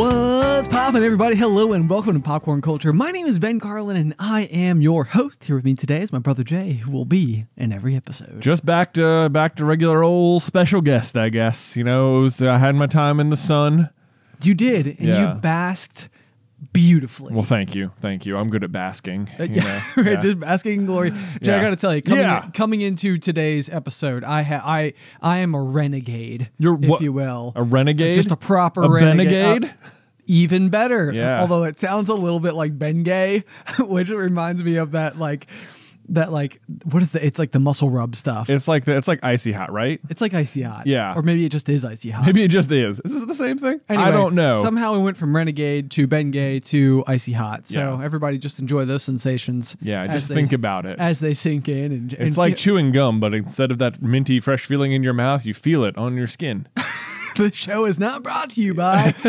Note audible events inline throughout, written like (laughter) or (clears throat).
What's poppin', everybody? Hello and welcome to Popcorn Culture. My name is Ben Carlin, and I am your host. Here with me today is my brother Jay, who will be in every episode. Just back to back to regular old special guest, I guess. You know, it was, I had my time in the sun. You did, and Yeah. you basked beautifully. Well, thank you, thank you. I'm good at basking. Uh, you yeah, know, (laughs) right, yeah. just basking in glory. Jay, I gotta tell you, coming, Yeah. coming into today's episode, I ha- I I am a renegade, You're if what- you will, a renegade, just a proper a renegade. Uh, even better. Yeah. Although it sounds a little bit like Ben Gay, (laughs) which reminds me of that like that like what is the it's like the muscle rub stuff. It's like the, it's like icy hot, right? It's like icy hot. Yeah. Or maybe it just is icy hot. Maybe it just is. Is this the same thing? Anyway, I don't know. Somehow we went from renegade to Ben Gay to icy hot. So Yeah. everybody just enjoy those sensations. yeah, just they- think about it. as they sink in and, and it's like feel- chewing gum, but instead of that minty, fresh feeling in your mouth, you feel it on your skin. (laughs) the show is not brought to you by (laughs)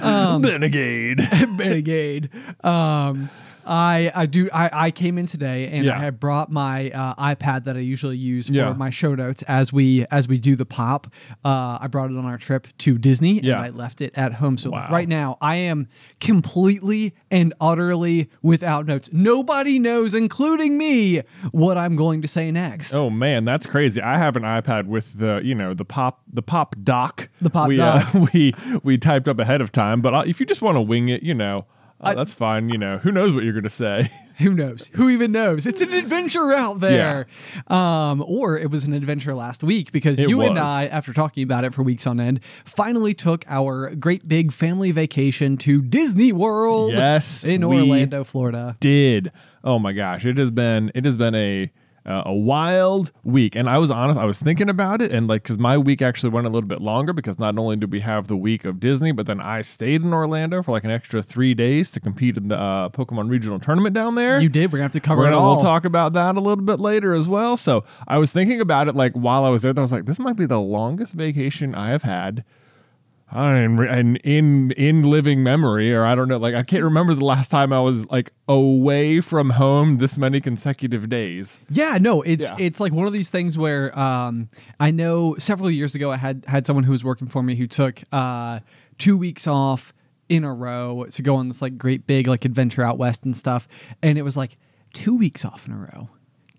Um, Benegade. (laughs) Renegade. Um, I I do I, I came in today and Yeah. I had brought my uh, iPad that I usually use for Yeah. my show notes as we as we do the pop. Uh, I brought it on our trip to Disney Yeah. and I left it at home. So Wow. right now I am completely and utterly without notes. Nobody knows, including me, what I'm going to say next. Oh man, that's crazy. I have an iPad with the you know the pop the pop doc. The pop we, doc. Uh, (laughs) we we typed up ahead of time, but uh, if you just want to wing it, you know. Uh, I- that's fine, you know. Who knows what you're gonna say? (laughs) Who knows? Who even knows? It's an adventure out there. Um, or it was an adventure last week because It you and. I, after talking about it for weeks on end, finally took our great big family vacation to Disney World. Yes, in Orlando, Florida. Did oh my gosh, it has been it has been a uh, a wild week, and I was honest. I was thinking about it, and like because my week actually went a little bit longer because not only did we have the week of Disney, but then I stayed in Orlando for like an extra three days to compete in the uh, Pokemon regional tournament down there. You did. We're gonna have to cover We're it gonna, all. we'll talk about that a little bit later as well. So I was thinking about it like while I was there. I was like, this might be the longest vacation I have had. Know, in, in in living memory, or I don't know, like I can't remember the last time I was like away from home this many consecutive days. Yeah, no, it's Yeah. it's like one of these things where um, I know several years ago I had had someone who was working for me who took uh, two weeks off in a row to go on this like great big like adventure out west and stuff, and it was like two weeks off in a row,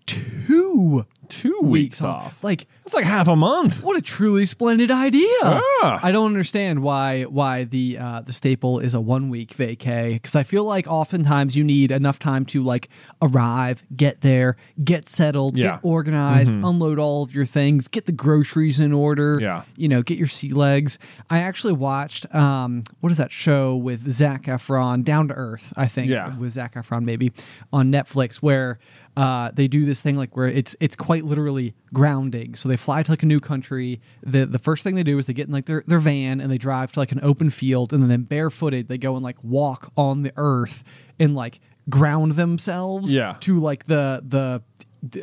two Two weeks off. like. It's like half a month. What a truly splendid idea! Yeah. I don't understand why why the uh, the staple is a one week vacay because I feel like oftentimes you need enough time to like arrive, get there, get settled, Yeah. get organized, unload all of your things, get the groceries in order. Yeah. you know, get your sea legs. I actually watched um, what is that show with Zac Efron, Down to Earth? I think Yeah. with Zac Efron maybe on Netflix where. Uh, they do this thing like where it's it's quite literally grounding. So they fly to like a new country. The the first thing they do is they get in like their, their van and they drive to like an open field and then barefooted they go and like walk on the earth and like ground themselves Yeah. to like the the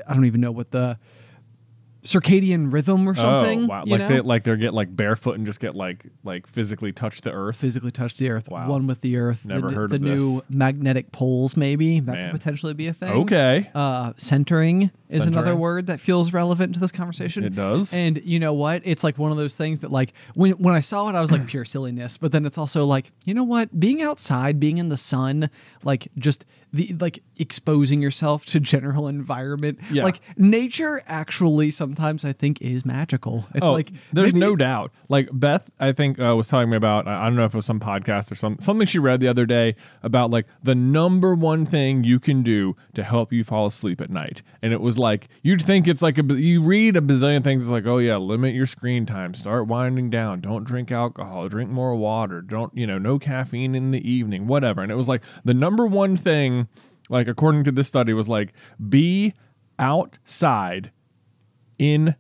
I don't even know what the circadian rhythm or something. Oh, wow. Like know? they like they get like barefoot and just get like like physically touch the earth. physically touch the earth, Wow. one with the earth. Never the, heard the of new this. magnetic poles, maybe that Man. could potentially be a thing. Okay. Uh, centering is another word that feels relevant to this conversation. It does. And you know what? It's like one of those things that like when when I saw it, I was like pure silliness. But then it's also like you know what? Being outside, being in the sun, like just the like exposing yourself to general environment. Yeah. Like nature actually sometimes I think is magical. It's oh, like there's maybe- no doubt. Like Beth, I think uh, was telling me about. I don't know if it was some podcast or some something she read the other day about like the number one thing you can do to help you fall asleep at night, and it was like you'd think it's like a you read a bazillion things. It's like oh yeah, limit your screen time, start winding down, don't drink alcohol, drink more water, don't you know no caffeine in the evening, whatever. And it was like the number one thing, like according to this study, was like be outside in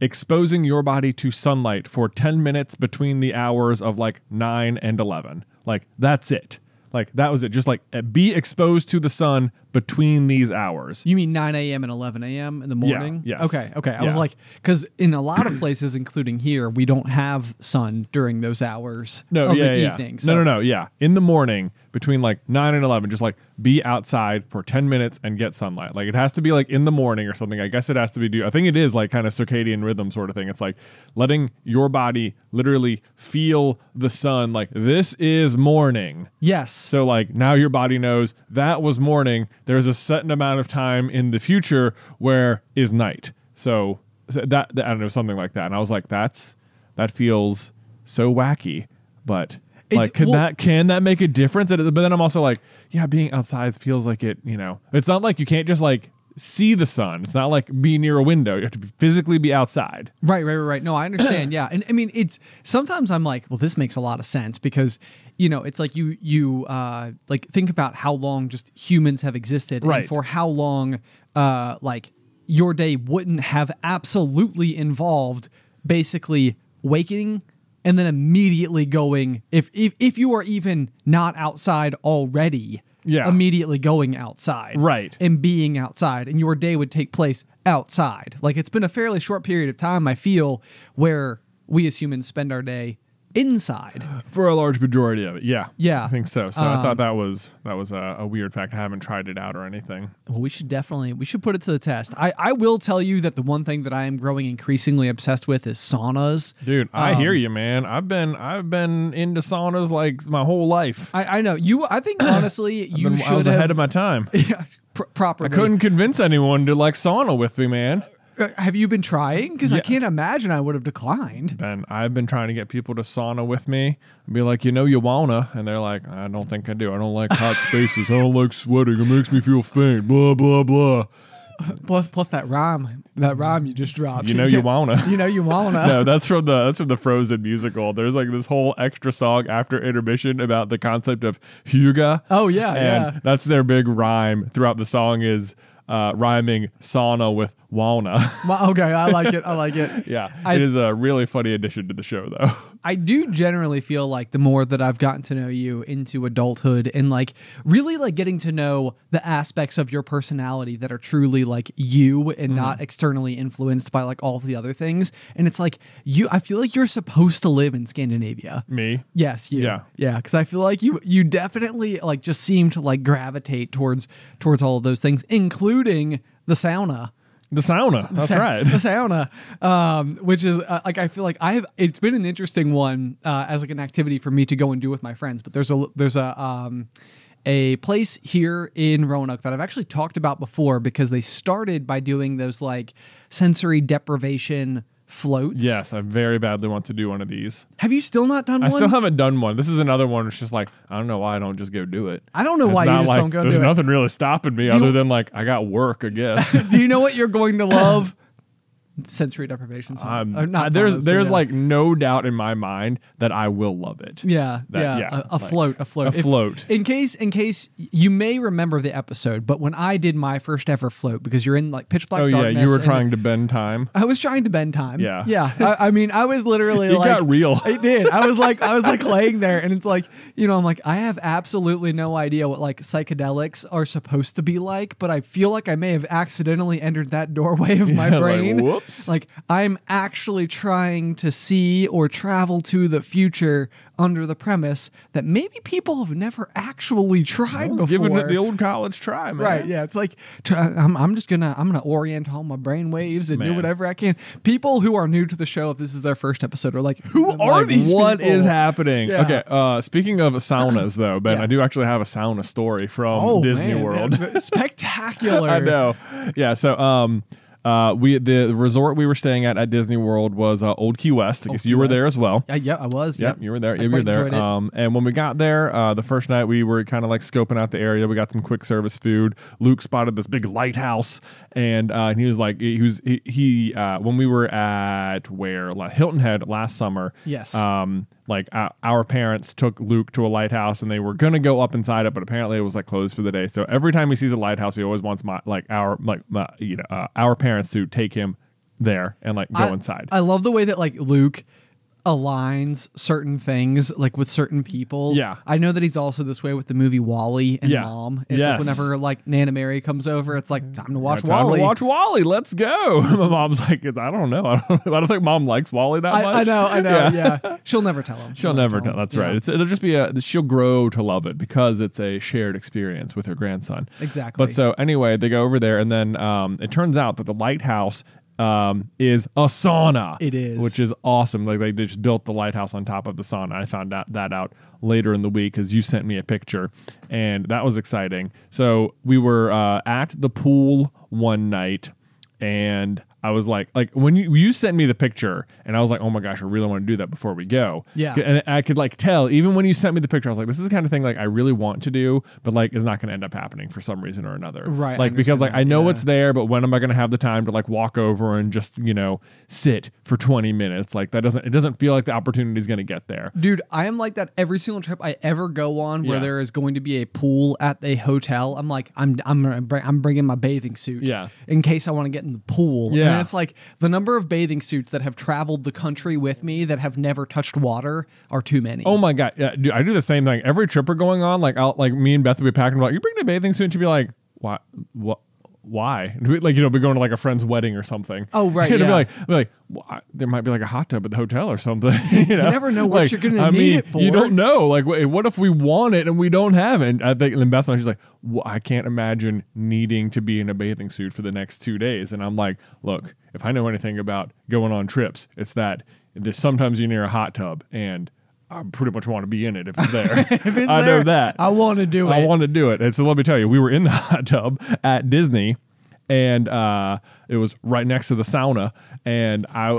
exposing your body to sunlight for 10 minutes between the hours of like 9 and 11. Like that's it. Like that was it. Just like uh, be exposed to the sun between these hours. You mean 9 a.m. and 11 a.m. in the morning? yes. Okay. Okay. I was like, because in a lot of (clears throat) places, including here, we don't have sun during those hours No, of yeah, the yeah. evening. No, no, no. Yeah. In the morning between like 9 and 11, just like be outside for 10 minutes and get sunlight. Like it has to be like in the morning or something. I guess it has to be do. I think it is like kind of circadian rhythm sort of thing. It's like letting your body literally feel the sun. Like this is morning. Yes. So like now your body knows that was morning. There's a certain amount of time in the future where is night. So, so that, that I don't know something like that. And I was like, that's that feels so wacky, but. It- like can well- that can that make a difference? But then I'm also like, yeah, being outside feels like it. You know, it's not like you can't just like see the sun. It's not like be near a window. You have to physically be outside. Right, right, right, right. No, I understand. yeah, and I mean, it's sometimes I'm like, well, this makes a lot of sense because you know, it's like you you uh like think about how long just humans have existed, Right. And for how long, uh, like your day wouldn't have absolutely involved basically waking and then immediately going if if if you are even not outside already. Yeah. Immediately going outside. Right. And being outside, and your day would take place outside. Like it's been a fairly short period of time, I feel, where we as humans spend our day inside. for a large majority of it. Yeah, Yeah. I think so. So I Um, thought that was that was a, a weird fact. I haven't tried it out or anything. Well, we should definitely we should put it to the test. I, I will tell you that the one thing that I am growing increasingly obsessed with is saunas. Dude, I Um, hear you, man. I've been I've been into saunas like my whole life. I, I know you. I think (coughs) honestly, you Been- should I was have ahead of my time. (laughs) yeah, pr- properly. I couldn't convince anyone to like sauna with me, man. Uh, Have you been trying? Because I can't imagine I would have declined. Ben, I've been trying to get people to sauna with me. Be like, you know, you wanna, and they're like, I don't think I do. I don't like hot (laughs) spaces. I don't like sweating. It makes me feel faint. Blah blah blah. (laughs) Plus, plus that rhyme, that rhyme you just dropped. You know you (laughs) wanna. You know you wanna. no, that's from the that's from the Frozen musical. There's like this whole extra song after intermission about the concept of hygge. Oh, yeah, and yeah. that's their big rhyme throughout the song is uh, rhyming sauna with wanna. (laughs) Well, okay, I like it. I like it. (laughs) yeah, I- it is a really funny addition to the show though. (laughs) I do generally feel like the more that I've gotten to know you into adulthood and like really like getting to know the aspects of your personality that are truly like you and mm-hmm. not externally influenced by like all the other things. And it's like you I feel like you're supposed to live in Scandinavia. Me. Yes, you. Yeah. Yeah, cuz I feel like you you definitely like just seem to like gravitate towards towards all of those things including the sauna. The sauna. That's sa- right. The sauna, um, which is uh, like I feel like I've. It's been an interesting one uh, as like an activity for me to go and do with my friends. But there's a there's a um, a place here in Roanoke that I've actually talked about before because they started by doing those like sensory deprivation floats. Yes, I very badly want to do one of these. Have you still not done one? I one? still haven't done one. This is another one. It's just like I don't know why I don't just go do it. I don't know It's why you not just like, don't go There's do it. There's nothing really stopping me you- other than like I got work, I guess. (laughs) do you know what you're going to (laughs) love? Sensory deprivation. Sauna. Um, not there's but there's yeah. like no doubt in my mind that I will love it. Yeah, That- yeah, yeah, a, a like, float, a float, a float. in case, in case you may remember the episode, but when I did my first ever float, because you're in like pitch black Oh yeah, you were trying to bend time. I was trying to bend time. Yeah. yeah. I, I mean, I was literally (laughs) It like, got real. (laughs) It did. I was like, I was like laying there, and it's like, you know, I'm like, I have absolutely no idea what like psychedelics are supposed to be like, but I feel like I may have accidentally entered that doorway of my Like, brain. whoops. Like I'm actually trying to see or travel to the future under the premise that maybe people have never actually tried before. giving it the old college try, man. Right, yeah, it's like try, I'm, I'm just gonna I'm gonna orient all my brain waves and do whatever I can. People who are new to the show, if this is their first episode, are like, who are Like, these? What people? is happening? Yeah. Okay. Uh, speaking of saunas, though, Ben, Yeah. I do actually have a sauna story from Oh, Disney man, World. spectacular! (laughs) I know. Yeah. So, um, uh, we the resort we were staying at at Disney World was uh, Old Key West. I guess Key you were West. there as well. Uh, yeah, I was. Yep, you were there. I Yeah, you were there. Um, and when we got there, uh, the first night we were kind of like scoping out the area. We got some quick service food. Luke spotted this big lighthouse, and uh, and he was like, he was he, he uh, when we were at where Hilton Head last summer. Yes. Um, like uh, our parents took Luke to a lighthouse, and they were gonna go up inside it, but apparently it was like closed for the day. So every time he sees a lighthouse, he always wants my like our like my, you know uh, our parents to take him there and like go I- inside. I love the way that like Luke aligns certain things like with certain people. Yeah. I know that he's also this way with the movie WALL-E and Yeah. Mom. It's Yes. like whenever like Nana Mary comes over, it's like time to watch Yeah, time WALL-E. To watch WALL-E. Let's go. (laughs) My mom's like, (laughs) I don't know. I don't, I don't think mom likes WALL-E that I, much. I know, I know, (laughs) yeah. She'll never tell him. She'll never tell him. That's Yeah. right. It's, it'll just be a. She'll grow to love it because it's a shared experience with her grandson. Exactly. But so anyway, they go over there, and then um, it turns out that the lighthouse um, is a sauna. It is. which is awesome. Like they just built the lighthouse on top of the sauna. I found out that out later in the week because you sent me a picture, and that was exciting. So we were uh, at the pool one night, and I was like, like when you you sent me the picture, and I was like, oh my gosh, I really want to do that before we go. Yeah. and I could like tell even when you sent me the picture, I was like, this is the kind of thing like I really want to do, but like is not going to end up happening for some reason or another. Right, Like because like that, I know yeah. it's there, but when am I going to have the time to like walk over and just you know sit for twenty minutes? Like that doesn't it doesn't feel like the opportunity is going to get there. Dude, I am like that every single trip I ever go on where Yeah. there is going to be a pool at a hotel. I'm like, I'm I'm gonna bring, I'm bringing my bathing suit, Yeah. in case I want to get in the pool. Yeah. And it's like the number of bathing suits that have traveled the country with me that have never touched water are too many. Oh my god, yeah, dude, I do the same thing every trip we're going on. Like I'll like me and Beth will be packing. Like you bring a bathing suit, and she'd be like, why, what. Why? (laughs) Like you know, be going to like a friend's wedding or something. Oh, right, And (laughs) it'd be like, be like, "Why- there might be like a hot tub at the hotel or something. (laughs) you, know? never know what Like, you're gonna need mean, it for. You don't know. Like, wh- what if we want it and we don't have it? And I think, and then Beth's like, she's like, well, I can't imagine needing to be in a bathing suit for the next two days. And I'm like, look, if I know anything about going on trips, it's that there's sometimes you're near a hot tub and. I pretty much want to be in it if it's there. (laughs) If it's (laughs) I know that. I want to do it. I want to do it. And so let me tell you, we were in the (laughs) hot tub at Disney and uh, it was right next to the sauna. And I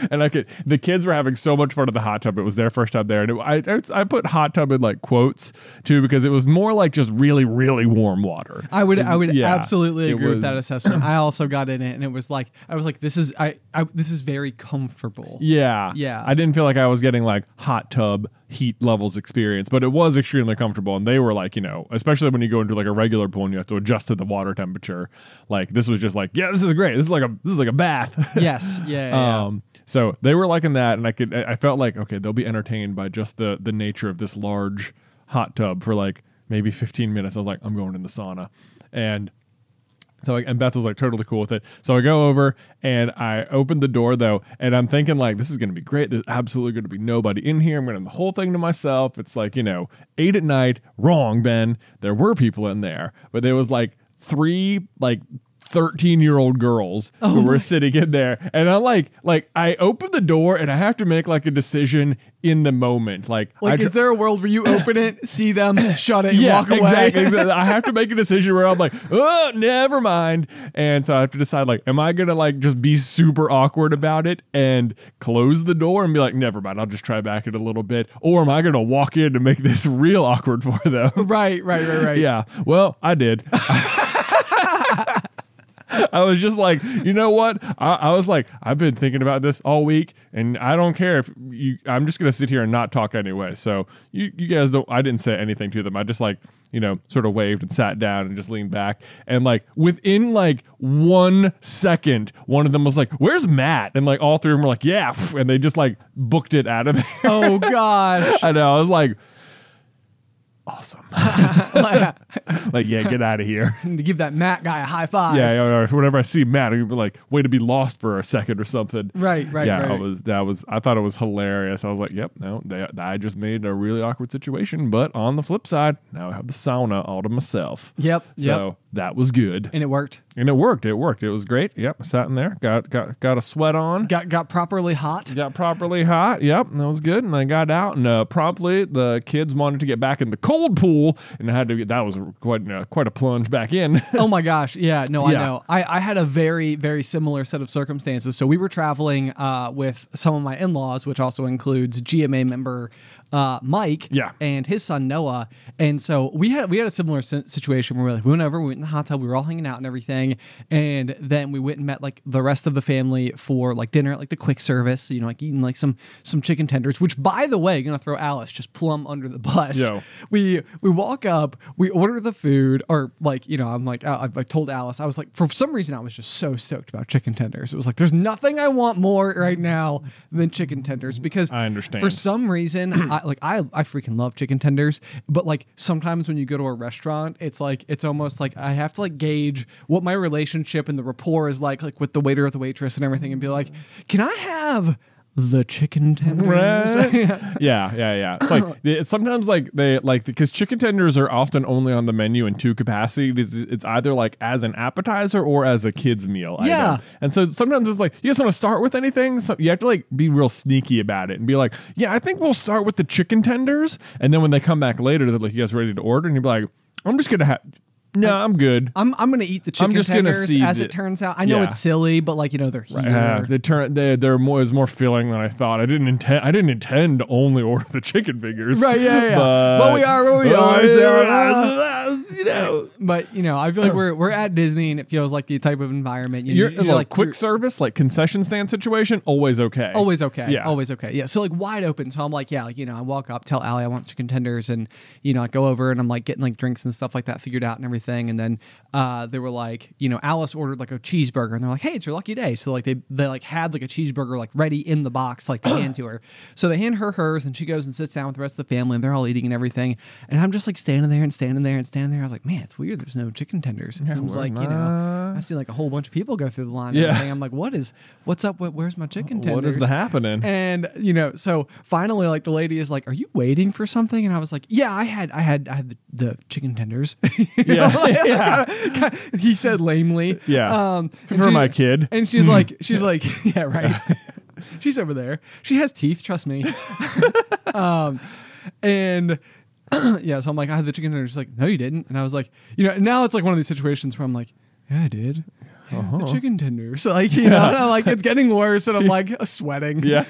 (laughs) and I could the kids were having so much fun at the hot tub. It was their first time there, and it, I I put hot tub in like quotes too because it was more like just really really warm water. I would I would Yeah, absolutely agree with that (clears throat) assessment. I also got in it and it was like I was like this is I, I this is very comfortable. Yeah. Yeah. I didn't feel like I was getting like hot tub heat levels experience, but it was extremely comfortable. And they were like, you know, especially when you go into like a regular pool and you have to adjust to the water temperature. Like this was just like, yeah, this is great. This is like a this is like a bath. (laughs) Yes. Yeah. yeah. Um, so they were liking that, and I could, I I felt like, okay, they'll be entertained by just the the nature of this large hot tub for like maybe 15 minutes. I was like, I'm going in the sauna, and so and Beth was like totally cool with it. So I go over and I open the door though, and I'm thinking like this is gonna be great. There's absolutely gonna be nobody in here. I'm gonna have the whole thing to myself. It's like you know eight at night. Wrong, Ben. There were people in there, but there was like three like 13 year old girls Oh who were sitting in there and i like like i open the door and i have to make like a decision in the moment like like, tr- is there a world where you (coughs) open it, see them, shut it, and yeah, walk away? exactly, exactly. I have to make a (laughs) decision where I'm like, oh, never mind. And so I have to decide, like, am I gonna like just be super awkward about it and close the door and be like, never mind, I'll just try back it a little bit, or am I gonna walk in and make this real awkward for them? right, right, right, right. (laughs) yeah. Well, I did. (laughs) I was just like, you know what? I, I was like, I've been thinking about this all week, and I don't care if you. I'm just gonna sit here and not talk anyway. So you, you guys don't. I didn't say anything to them. I just like, you know, sort of waved and sat down and just leaned back. And like within like one second, one of them was like, "Where's Matt?" And like all three of them were like, "Yeah," (laughs) and they just like booked it out of there. Oh gosh. (laughs) I know. I was like, awesome. (laughs) like, yeah, get out of here. (laughs) to give that Matt guy a high five. Yeah, or whenever I see Matt, I'm be like, way to be lost for a second or something. Right, right, Yeah, I was that was I thought it was hilarious. I was like, yep, no, they, I just made a really awkward situation. But on the flip side, now I have the sauna all to myself. Yep, So yep. That was good. And it worked. And it worked. It worked. It was great. Yep. I sat in there, got got got a sweat on. Got got properly hot. Got properly hot. Yep, that was good. And I got out, and uh, promptly the kids wanted to get back in the cold pool, and I had to get. That was quite uh, quite a plunge back in. (laughs) oh my gosh yeah no i know I, I had a very very similar set of circumstances so we were traveling uh, with some of my in-laws which also includes gma member uh, mike Yeah. and his son noah and so we had we had a similar situation where we, like, we went over we went in the hot tub we were all hanging out and everything and then we went and met like the rest of the family for like dinner at like the quick service you know like eating like some some chicken tenders which by the way gonna throw alice just plumb under the bus Yo. we we walk up, we order the food, or like you know, I'm like I, I told Alice, I was like for some reason I was just so stoked about chicken tenders. It was like there's nothing I want more right now than chicken tenders because I understand. For some reason, (clears throat) I like I I freaking love chicken tenders, but like sometimes when you go to a restaurant, it's like it's almost like I have to like gauge what my relationship and the rapport is like like with the waiter or the waitress and everything, and be like, can I have the chicken tenders? (laughs) Yeah, yeah, yeah. It's like (coughs) it's sometimes like they like because chicken tenders are often only on the menu in two capacities. It's, either like as an appetizer or as a kids meal. Yeah. item. and so sometimes it's like you just want to start with anything. So you have to like be real sneaky about it and be like, yeah, I think we'll start with the chicken tenders, and then when they come back later, they're like, you guys ready to order? And you'd be like, I'm just gonna have. No, I'm good. I'm I'm gonna eat the chicken I'm just gonna tenders see as the- it turns out. I know Yeah. it's silly, but like you know they're here. Yeah, they turn they they're more is more filling than I thought. I didn't intend I didn't intend to only order the chicken fingers. Right, yeah, yeah. But, But we are what we are, we yeah. Ah, ah, ah, you know. But you know, I feel like (clears throat) we're we're at Disney, and it feels like the type of environment you, You're, you're like like quick service, like concession stand situation, always okay. Always okay. Yeah. Always okay. Yeah. So like wide open. So I'm like, yeah, like, you know, I walk up, tell Allie I want chicken tenders and, you know, I go over and I'm like getting like drinks and stuff like that figured out and everything. And then uh they were like, you know, Alice ordered like a cheeseburger and they're like, hey, it's your lucky day. So like they they like had like a cheeseburger like ready in the box, like to hand to her. So they hand her hers and she goes and sits down with the rest of the family and they're all eating and everything. And I'm just like standing there and standing there and standing there. I was like, man, it's weird. There's no chicken tenders. It seems like, you know, I? I've seen like a whole bunch of people go through the line and Yeah. everything. I'm like, what is what's up? with Where's my chicken tenders? What is the happening? And you know, so finally, like the lady is like, "Are you waiting for something?" And I was like, "Yeah, I had, I had, I had the, the chicken tenders." (laughs) Yeah, like, yeah. (laughs) he said lamely. Yeah. Um, For my kid. And she's like, she's like, (laughs) yeah, right. (laughs) she's over there. She has teeth. Trust me. um, and. (clears throat) yeah, so I'm like, I had the chicken tenders. She's like, no, you didn't. And I was like, you know, now it's like one of these situations where I'm like, yeah, I did. Uh-huh. The chicken tenders. So like, you know, and I'm like, it's getting worse, and I'm like sweating Yeah.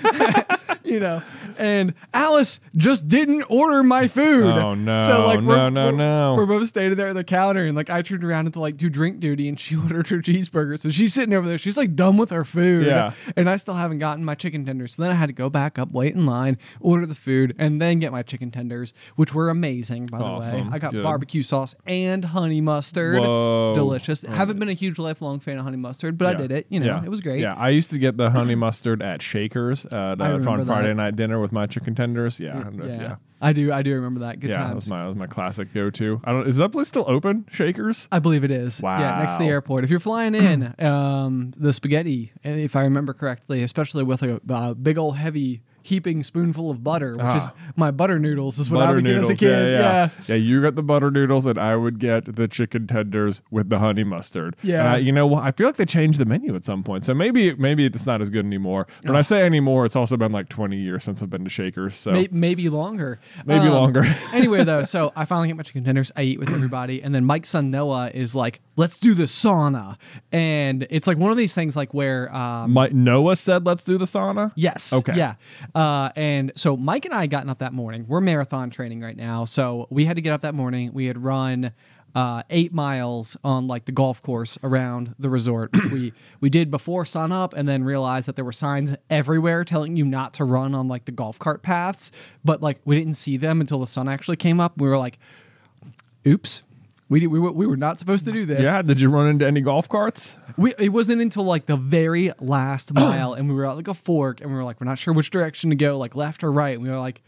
you know. And Alice just didn't order my food. Oh, no, So like we're, no, no, we're, no. We're both standing there at the counter, and like I turned around into like do drink duty, and she (laughs) ordered her cheeseburger. So she's sitting over there. She's like done with her food. Yeah. And I still haven't gotten my chicken tenders. So then I had to go back up, wait in line, order the food, and then get my chicken tenders, which were amazing by the way. I got Good. barbecue sauce and honey mustard. Whoa. Delicious. Haven't been a huge lifelong fan of honey mustard, but I did it. You know, Yeah. it was great. Yeah, I used to get the honey (clears throat) mustard at Shakers uh, on Friday that. night dinner with my chicken tenders. Yeah, Yeah. yeah, I do. I do remember that. Good yeah. That times. was my that was my classic go to. I don't. Is that place still open? Shakers. I believe it is. Wow. Yeah, next to the airport. If you're flying (clears throat) in, um, the spaghetti, if I remember correctly, especially with a uh, big old heavy heaping spoonful of butter, which is Ah. my butter noodles, is what I butter would get as a kid. Yeah, Yeah. yeah. yeah. you got the butter noodles, and I would get the chicken tenders with the honey mustard. Yeah. and I, you know? I feel like they changed the menu at some point, so maybe maybe it's not as good anymore. When I say anymore, it's also been like 20 years since I've been to Shakers. So May- maybe longer. Maybe Um, longer. (laughs) anyway, though, so I finally get my chicken tenders. I eat with everybody, and then Mike's son Noah is like, "Let's do the sauna," and it's like one of these things like where um, My, Noah said, "Let's do the sauna." Yes. Okay. Yeah. Uh, and so Mike and I had gotten up that morning. We're marathon training right now. So we had to get up that morning. We had run uh, eight miles on like the golf course around the resort, which we, (coughs) we did before sun up and then realized that there were signs everywhere telling you not to run on like the golf cart paths. But like we didn't see them until the sun actually came up. We were like, oops. We, we, were, we were not supposed to do this. Yeah. Did you run into any golf carts? We, it wasn't until like the very last (clears throat) mile, and we were at like a fork, and we were like, we're not sure which direction to go, like left or right. And we were like,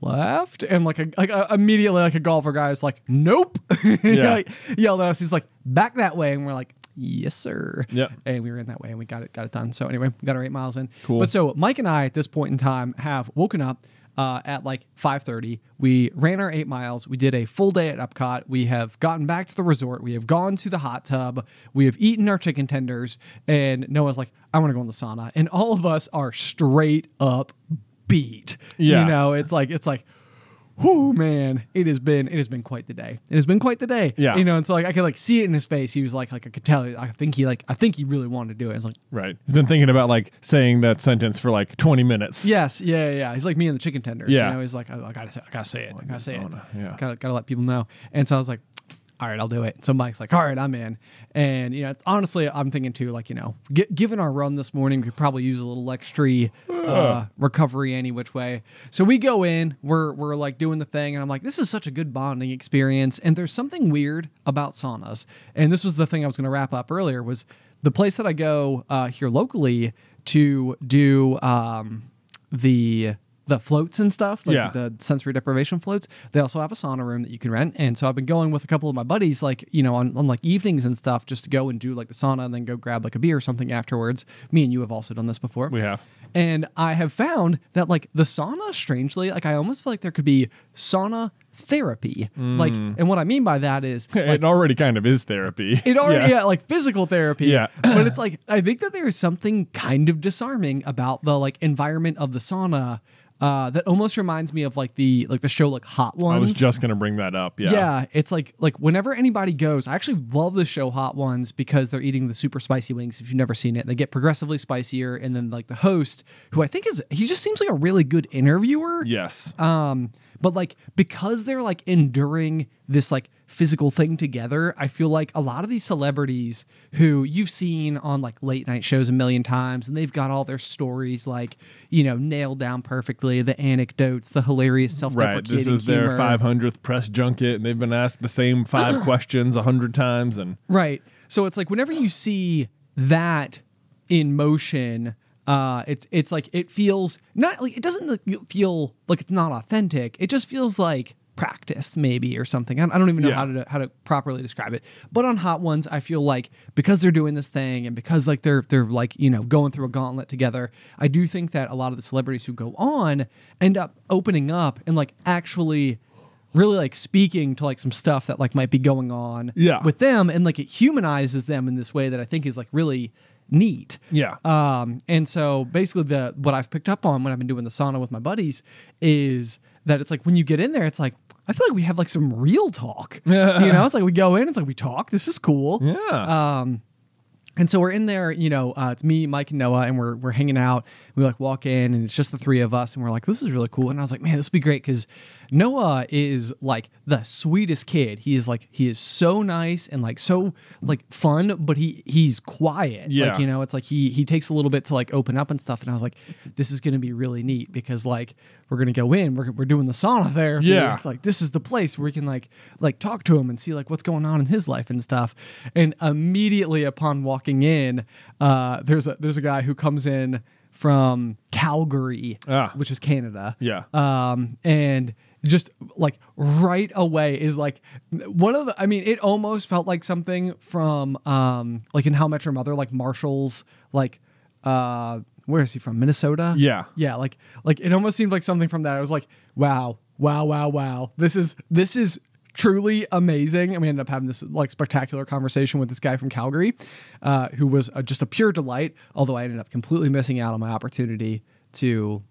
left and like a like a, immediately like a golfer guy is like nope (laughs) Yeah. like, yelled at us he's like back that way and we're like yes sir Yep. and we were in that way and we got it got it done so anyway we got our eight miles in Cool. but so mike and i at this point in time have woken up uh, at like 5.30 we ran our eight miles. We did a full day at epcot. We have gotten back to the resort. We have gone to the hot tub. We have eaten our chicken tenders. And noah's like i want to go in the sauna. And all of us are straight up beat. Yeah. you know it's like it's like whoo man it has been it has been quite the day it has been quite the day Yeah. you know and so like i could like see it in his face he was like like i could tell i think he like i think he really wanted to do it it's like Right. He's been thinking about like saying that sentence for like 20 minutes. Yes, yeah, yeah. He's like me and the chicken tenders. Yeah. You know, he's like, I, I gotta, say, I gotta say it, I gotta say it. yeah. Gotta, gotta let people know. And so I was like, all right, I'll do it. So Mike's like, all right, I'm in. And you know, honestly, I'm thinking too, like, you know, gi- given our run this morning, we could probably use a little extra uh, recovery any which way. So we go in, we're we're like doing the thing, and I'm like, this is such a good bonding experience. And there's something weird about saunas. And this was the thing I was going to wrap up earlier was the place that I go uh, here locally to do um, the the floats and stuff, like Yeah. the sensory deprivation floats. They also have a sauna room that you can rent. And so I've been going with a couple of my buddies, like, you know, on, on like evenings and stuff, just to go and do like the sauna and then go grab like a beer or something afterwards. Me and you have also done this before. We have. And I have found that like the sauna, strangely, like I almost feel like there could be sauna therapy. Like, mm. and what I mean by that is (laughs) it already kind of is therapy. (laughs) it already Yeah. yeah. like physical therapy. Yeah. (clears throat) but it's like I think that there is something kind of disarming about the like environment of the sauna uh, that almost reminds me of like the like the show like Hot Ones. I was just going to bring that up. Yeah. Yeah, it's like like whenever anybody goes, I actually love the show Hot Ones because they're eating the super spicy wings. If you've never seen it, they get progressively spicier, and then like the host, who I think is he just seems like a really good interviewer. Yes. Um, but like because they're like enduring this like physical thing together, I feel like a lot of these celebrities who you've seen on like late night shows a million times, and they've got all their stories like you know nailed down perfectly, the anecdotes, the hilarious self-deprecating This is their humor. 500th press junket, and they've been asked the same (clears throat) five questions a hundred times. And Right. So it's like whenever you see that in motion, uh, it's it's like it feels not like it doesn't feel like it's not authentic. It just feels like practiced maybe or something. I I don't even know Yeah. how to how to properly describe it. But on Hot Ones, I feel like because they're doing this thing and because like they're they're like you know going through a gauntlet together, I do think that a lot of the celebrities who go on end up opening up and like actually really like speaking to like some stuff that like might be going on Yeah. with them and like it humanizes them in this way that I think is like really neat. Yeah. Um and so basically the what I've picked up on when I've been doing the sauna with my buddies is that it's like when you get in there it's like I feel like we have like some real talk. (laughs) you know, it's like we go in, it's like we talk. This is cool. yeah. Um, and so we're in there, you know, uh, it's me, Mike, and Noah, and we're we're hanging out. We like walk in, and it's just the three of us, and we're like, this is really cool. And I was like, man, this would be great because Noah is like the sweetest kid. He is like he is so nice and like so like fun, but he he's quiet. Yeah. Like, you know, it's like he he takes a little bit to like open up and stuff. And I was like, this is gonna be really neat because like we're gonna go in, we're we're doing the sauna there. Yeah. It's like this is the place where we can like like talk to him and see like what's going on in his life and stuff. And immediately upon walking in, uh, there's a there's a guy who comes in from Calgary, Ah. which is Canada. Yeah. Um, and just like right away is like one of the I mean, it almost felt like something from um like in How I Met Your Mother, like Marshall's like uh where is he from? Minnesota? Yeah. Yeah, like like it almost seemed like something from that. I was like, wow, wow, wow, wow. This is this is truly amazing. And we ended up having this like spectacular conversation with this guy from Calgary, uh, who was uh, just a pure delight. Although I ended up completely missing out on my opportunity to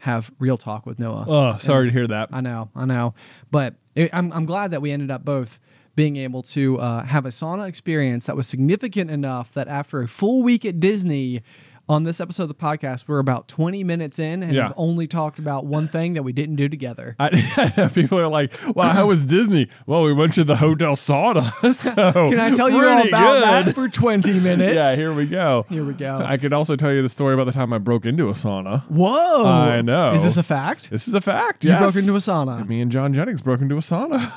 have real talk with Noah. oh, sorry to hear that. I know, I know, but it, I'm I'm glad that we ended up both being able to uh, have a sauna experience that was significant enough that after a full week at Disney. On this episode of the podcast, we're about 20 minutes in and Yeah. have only talked about one thing that we didn't do together. (laughs) I, (laughs) people are like, "Wow, how was Disney?" Well, we went to the hotel sauna. (laughs) So Can I tell you all about good. that for 20 minutes? Yeah, here we go. Here we go. I could also tell you the story about the time I broke into a sauna. Whoa. I know. Is this a fact? This is a fact. You yes. broke into a sauna. Me and John Jennings broke into a sauna.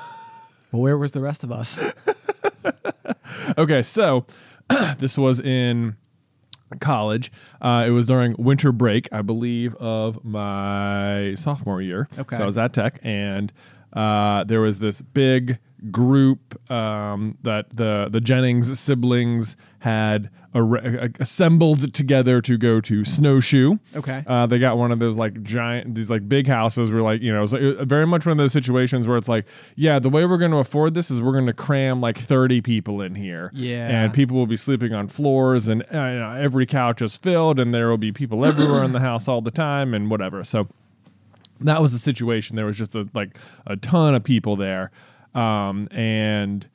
Well, where was the rest of us? okay, so (clears throat) this was in college. Uh, it was during winter break, I believe, of my sophomore year. Okay. So I was at Tech, and uh, there was this big group um, that the the Jennings siblings had ar- assembled together to go to snowshoe. Okay. Uh, they got one of those like giant, these like big houses. Where like you know, it's like, uh, very much one of those situations where it's like, yeah, the way we're going to afford this is we're going to cram like thirty people in here. Yeah. and people will be sleeping on floors, and uh, you know, every couch is filled, and there will be people (coughs) everywhere in the house all the time, and whatever. So that was the situation. There was just a, like a ton of people there, um, and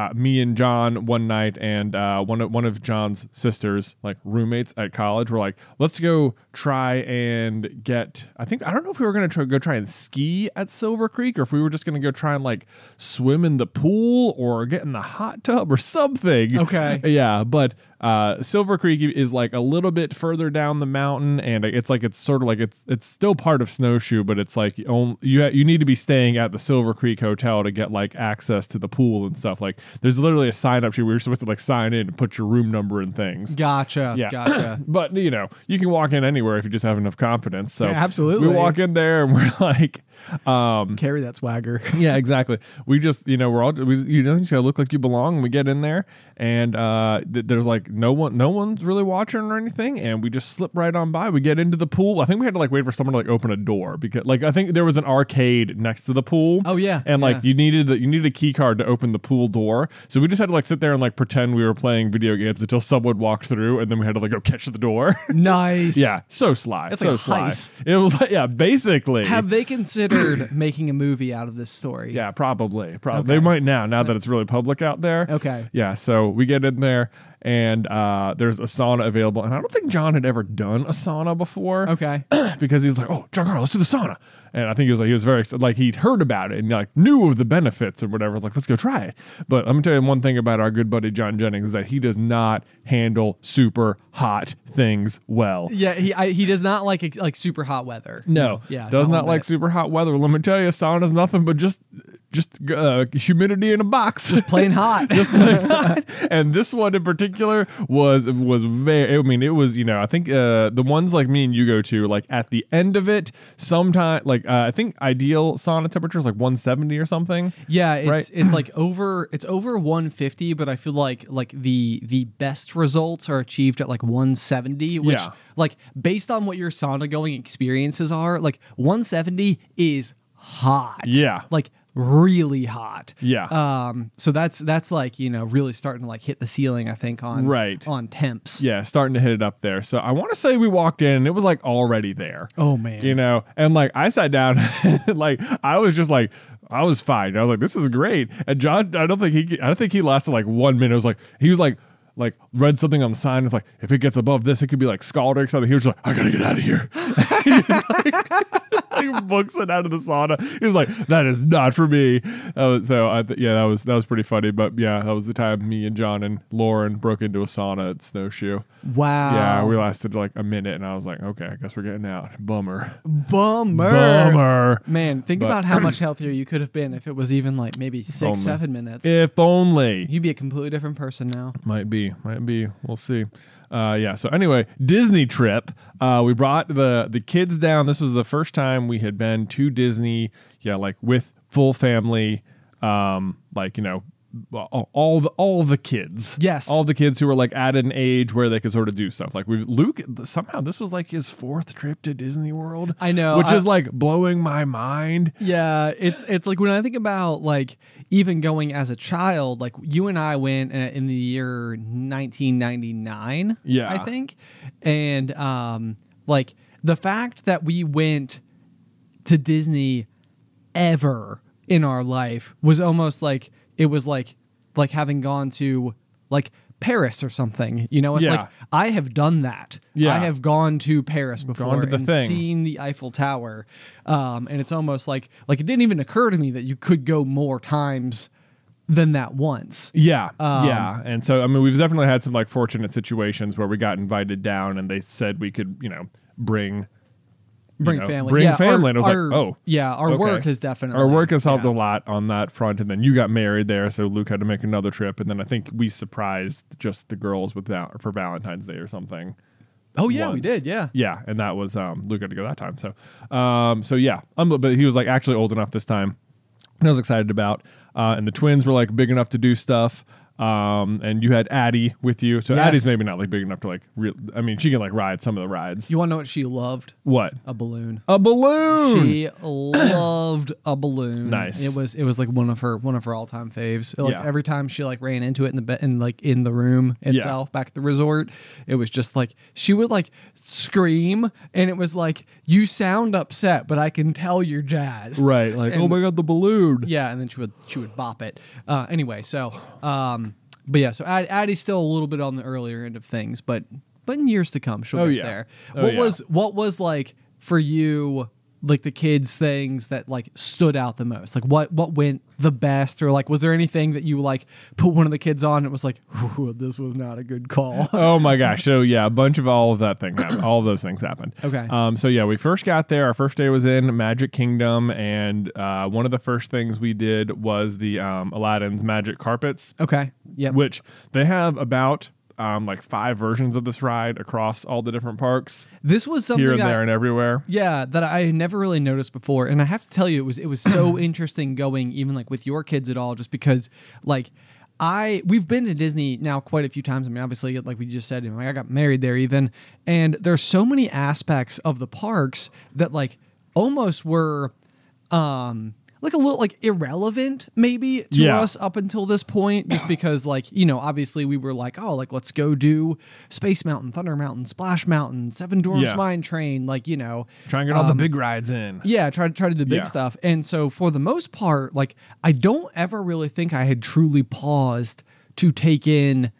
uh, me and John one night, and uh, one of one of John's sisters, like roommates at college, were like, "Let's go try and get." I think I don't know if we were gonna try, go try and ski at Silver Creek, or if we were just gonna go try and like swim in the pool or get in the hot tub or something. Okay. Yeah, but uh, Silver Creek is like a little bit further down the mountain, and it's like it's sort of like it's it's still part of Snowshoe, but it's like you only, you ha- you need to be staying at the Silver Creek Hotel to get like access to the pool and stuff. Like there's literally a sign up sheet where you're supposed to like sign in and put your room number and things. Gotcha. Yeah. Gotcha. (coughs) But you know, you can walk in anywhere if you just have enough confidence. So Yeah, absolutely. we walk in there and we're (laughs) like, um, Carry that swagger. (laughs) yeah, exactly. We just, you know, we're all, we, you know, you gotta look like you belong. And we get in there, and uh, th- there's like no one, no one's really watching or anything, and we just slip right on by. We get into the pool. I think we had to like wait for someone to like open a door because, like, I think there was an arcade next to the pool. Oh, yeah, and like yeah. you needed the, you needed a key card to open the pool door. So we just had to like sit there and like pretend we were playing video games until someone walked through, and then we had to like go catch the door. (laughs) nice. yeah, so sly, It's so like sly. heist. It was like yeah, basically. Have they considered (clears throat) making a movie out of this story? Yeah, probably. Probably Okay. they might now. Now that it's really public out there. Okay. Yeah. So we get in there, and uh, there's a sauna available, and I don't think John had ever done a sauna before. Okay. (clears throat) because he's like, "Oh, John Carl, let's do the sauna," and I think he was like, he was very excited, like he'd heard about it and like knew of the benefits or whatever. Like, let's go try it. But I'm gonna tell you one thing about our good buddy John Jennings is that he does not handle super hot things well. Yeah, he I, he does not like like super hot weather. No, Yeah. does not not like super hot weather. Let me tell you, a sauna's nothing but just just uh, humidity in a box. Just plain hot. (laughs) just plain hot. And this one in particular was was very. I mean, it was you know I think uh, the ones like me and you go to like at the end of it, sometime like uh, I think ideal sauna temperature is like 170 or something. Yeah, it's Right. it's like (clears throat) over it's over 150, but I feel like like the the best results are achieved at like 170, which Yeah. like based on what your sauna going experiences are, like 170 is hot. Yeah. Like really hot. Yeah. Um so that's that's like, you know, really starting to like hit the ceiling I think on Right. on temps. Yeah, starting to hit it up there. So I want to say we walked in and it was like already there. Oh man. you know and like i sat down (laughs) like i was just like i was fine i was like this is great and john i don't think he i don't think he lasted like one minute it was like he was like like read something on the sign it's like if it gets above this it could be like scalding or something he was just like i gotta get out of here (laughs) (laughs) he books it out of the sauna he was like that is not for me uh, so i th- yeah that was that was pretty funny but yeah that was the time me and john and lauren broke into a sauna at snowshoe Wow. yeah we lasted like a minute and i was like okay i guess we're getting out bummer bummer. Bummer. Man, think But- about how much healthier you could have been if it was even like maybe six, only. seven minutes. If only. You'd be a completely different person now. Might be. Might be. We'll see. Uh, yeah. So anyway, Disney trip. Uh, we brought the the kids down. This was the first time we had been to Disney. Yeah, like with full family. Um, like you know, all the all the kids. Yes. all the kids who were like at an age where they could sort of do stuff. Like we Luke somehow this was like his fourth trip to Disney World. I know, which I- is like blowing my mind. Yeah, it's it's like when I think about like even going as a child, like you and I went in, in the year 1999, Yeah. I think. And um like the fact that we went to Disney ever in our life was almost like it was like like having gone to like Paris or something. You know, it's Yeah. like I have done that. Yeah. I have gone to Paris before to and thing. seen the Eiffel Tower. Um, and it's almost like like it didn't even occur to me that you could go more times than that once. Yeah, Um, yeah, and so I mean, we've definitely had some like fortunate situations where we got invited down, and they said we could, you know, bring Bring know, family. bring Yeah, family. our- and I was our- like, oh, yeah, our okay. work has definitely our work has helped yeah. a lot on that front. And then you got married there, so Luke had to make another trip. And then I think we surprised just the girls with val- for Valentine's Day or something. Oh yeah, we did. Yeah. yeah, and that was um, Luke had to go that time. So, um, so yeah, um, but he was like actually old enough this time. I was excited about, uh, and the twins were like big enough to do stuff. Um, and you had Addie with you, so Yes. Addie's maybe not like big enough to like. Real, I mean, she can like ride some of the rides. You want to know what she loved? what A balloon. a balloon? She loved a balloon. Nice. It was it was like one of her one of her all time faves. Like Yeah. every time she like ran into it in the bed in like in the room itself back at the resort, it was just like she would like scream and it was like you sound upset, but I can tell you're jazzed. right, like And- oh my god, the balloon. Yeah, and then she would she would bop it. Uh, anyway, so um, but yeah, so Ad- Addie's still a little bit on the earlier end of things, but but in years to come, she'll Oh, get yeah. there. Oh, what yeah. was what was like for you? Like the kids things that like stood out the most. Like what what went the best, or like was there anything that you like put one of the kids on? And it was like, this was not a good call. (laughs) oh my gosh. So yeah, a bunch of all of that thing happened. all of those things happened. Okay. Um, so yeah, we first got there. Our first day was in Magic Kingdom, and uh, one of the first things we did was the um, Aladdin's Magic Carpets, okay. yeah which they have about um, like five versions of this ride across all the different parks, this was something here and there and everywhere. Yeah, that I never really noticed before, and I have to tell you, it was it was so (clears throat) interesting going even like with your kids at all, just because like I we've been to Disney now quite a few times. I mean, obviously, like we just said, I got married there even, and there's so many aspects of the parks that like almost were um like a little like irrelevant maybe to Yeah. us up until this point just because like you know obviously we were like oh like let's go do space mountain thunder mountain splash mountain seven dwarfs Yeah. mine train like you know Try and get all the um, big rides in. yeah, try to try to do the big Yeah. stuff. And so for the most part, like I don't ever really think I had truly paused to take in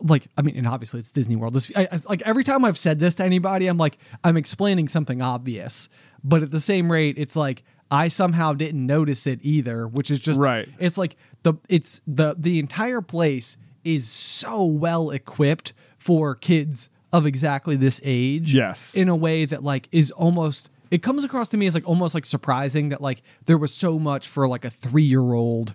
like I mean, and obviously it's Disney World. This I, I- like every time I've said this to anybody, I'm like I'm explaining something obvious, but at the same rate, it's like I somehow didn't notice it either, which is just Right. It's like the it's the the entire place is so well equipped for kids of exactly this age Yes. in a way that like is almost it comes across to me as like almost like surprising that like there was so much for like a three year old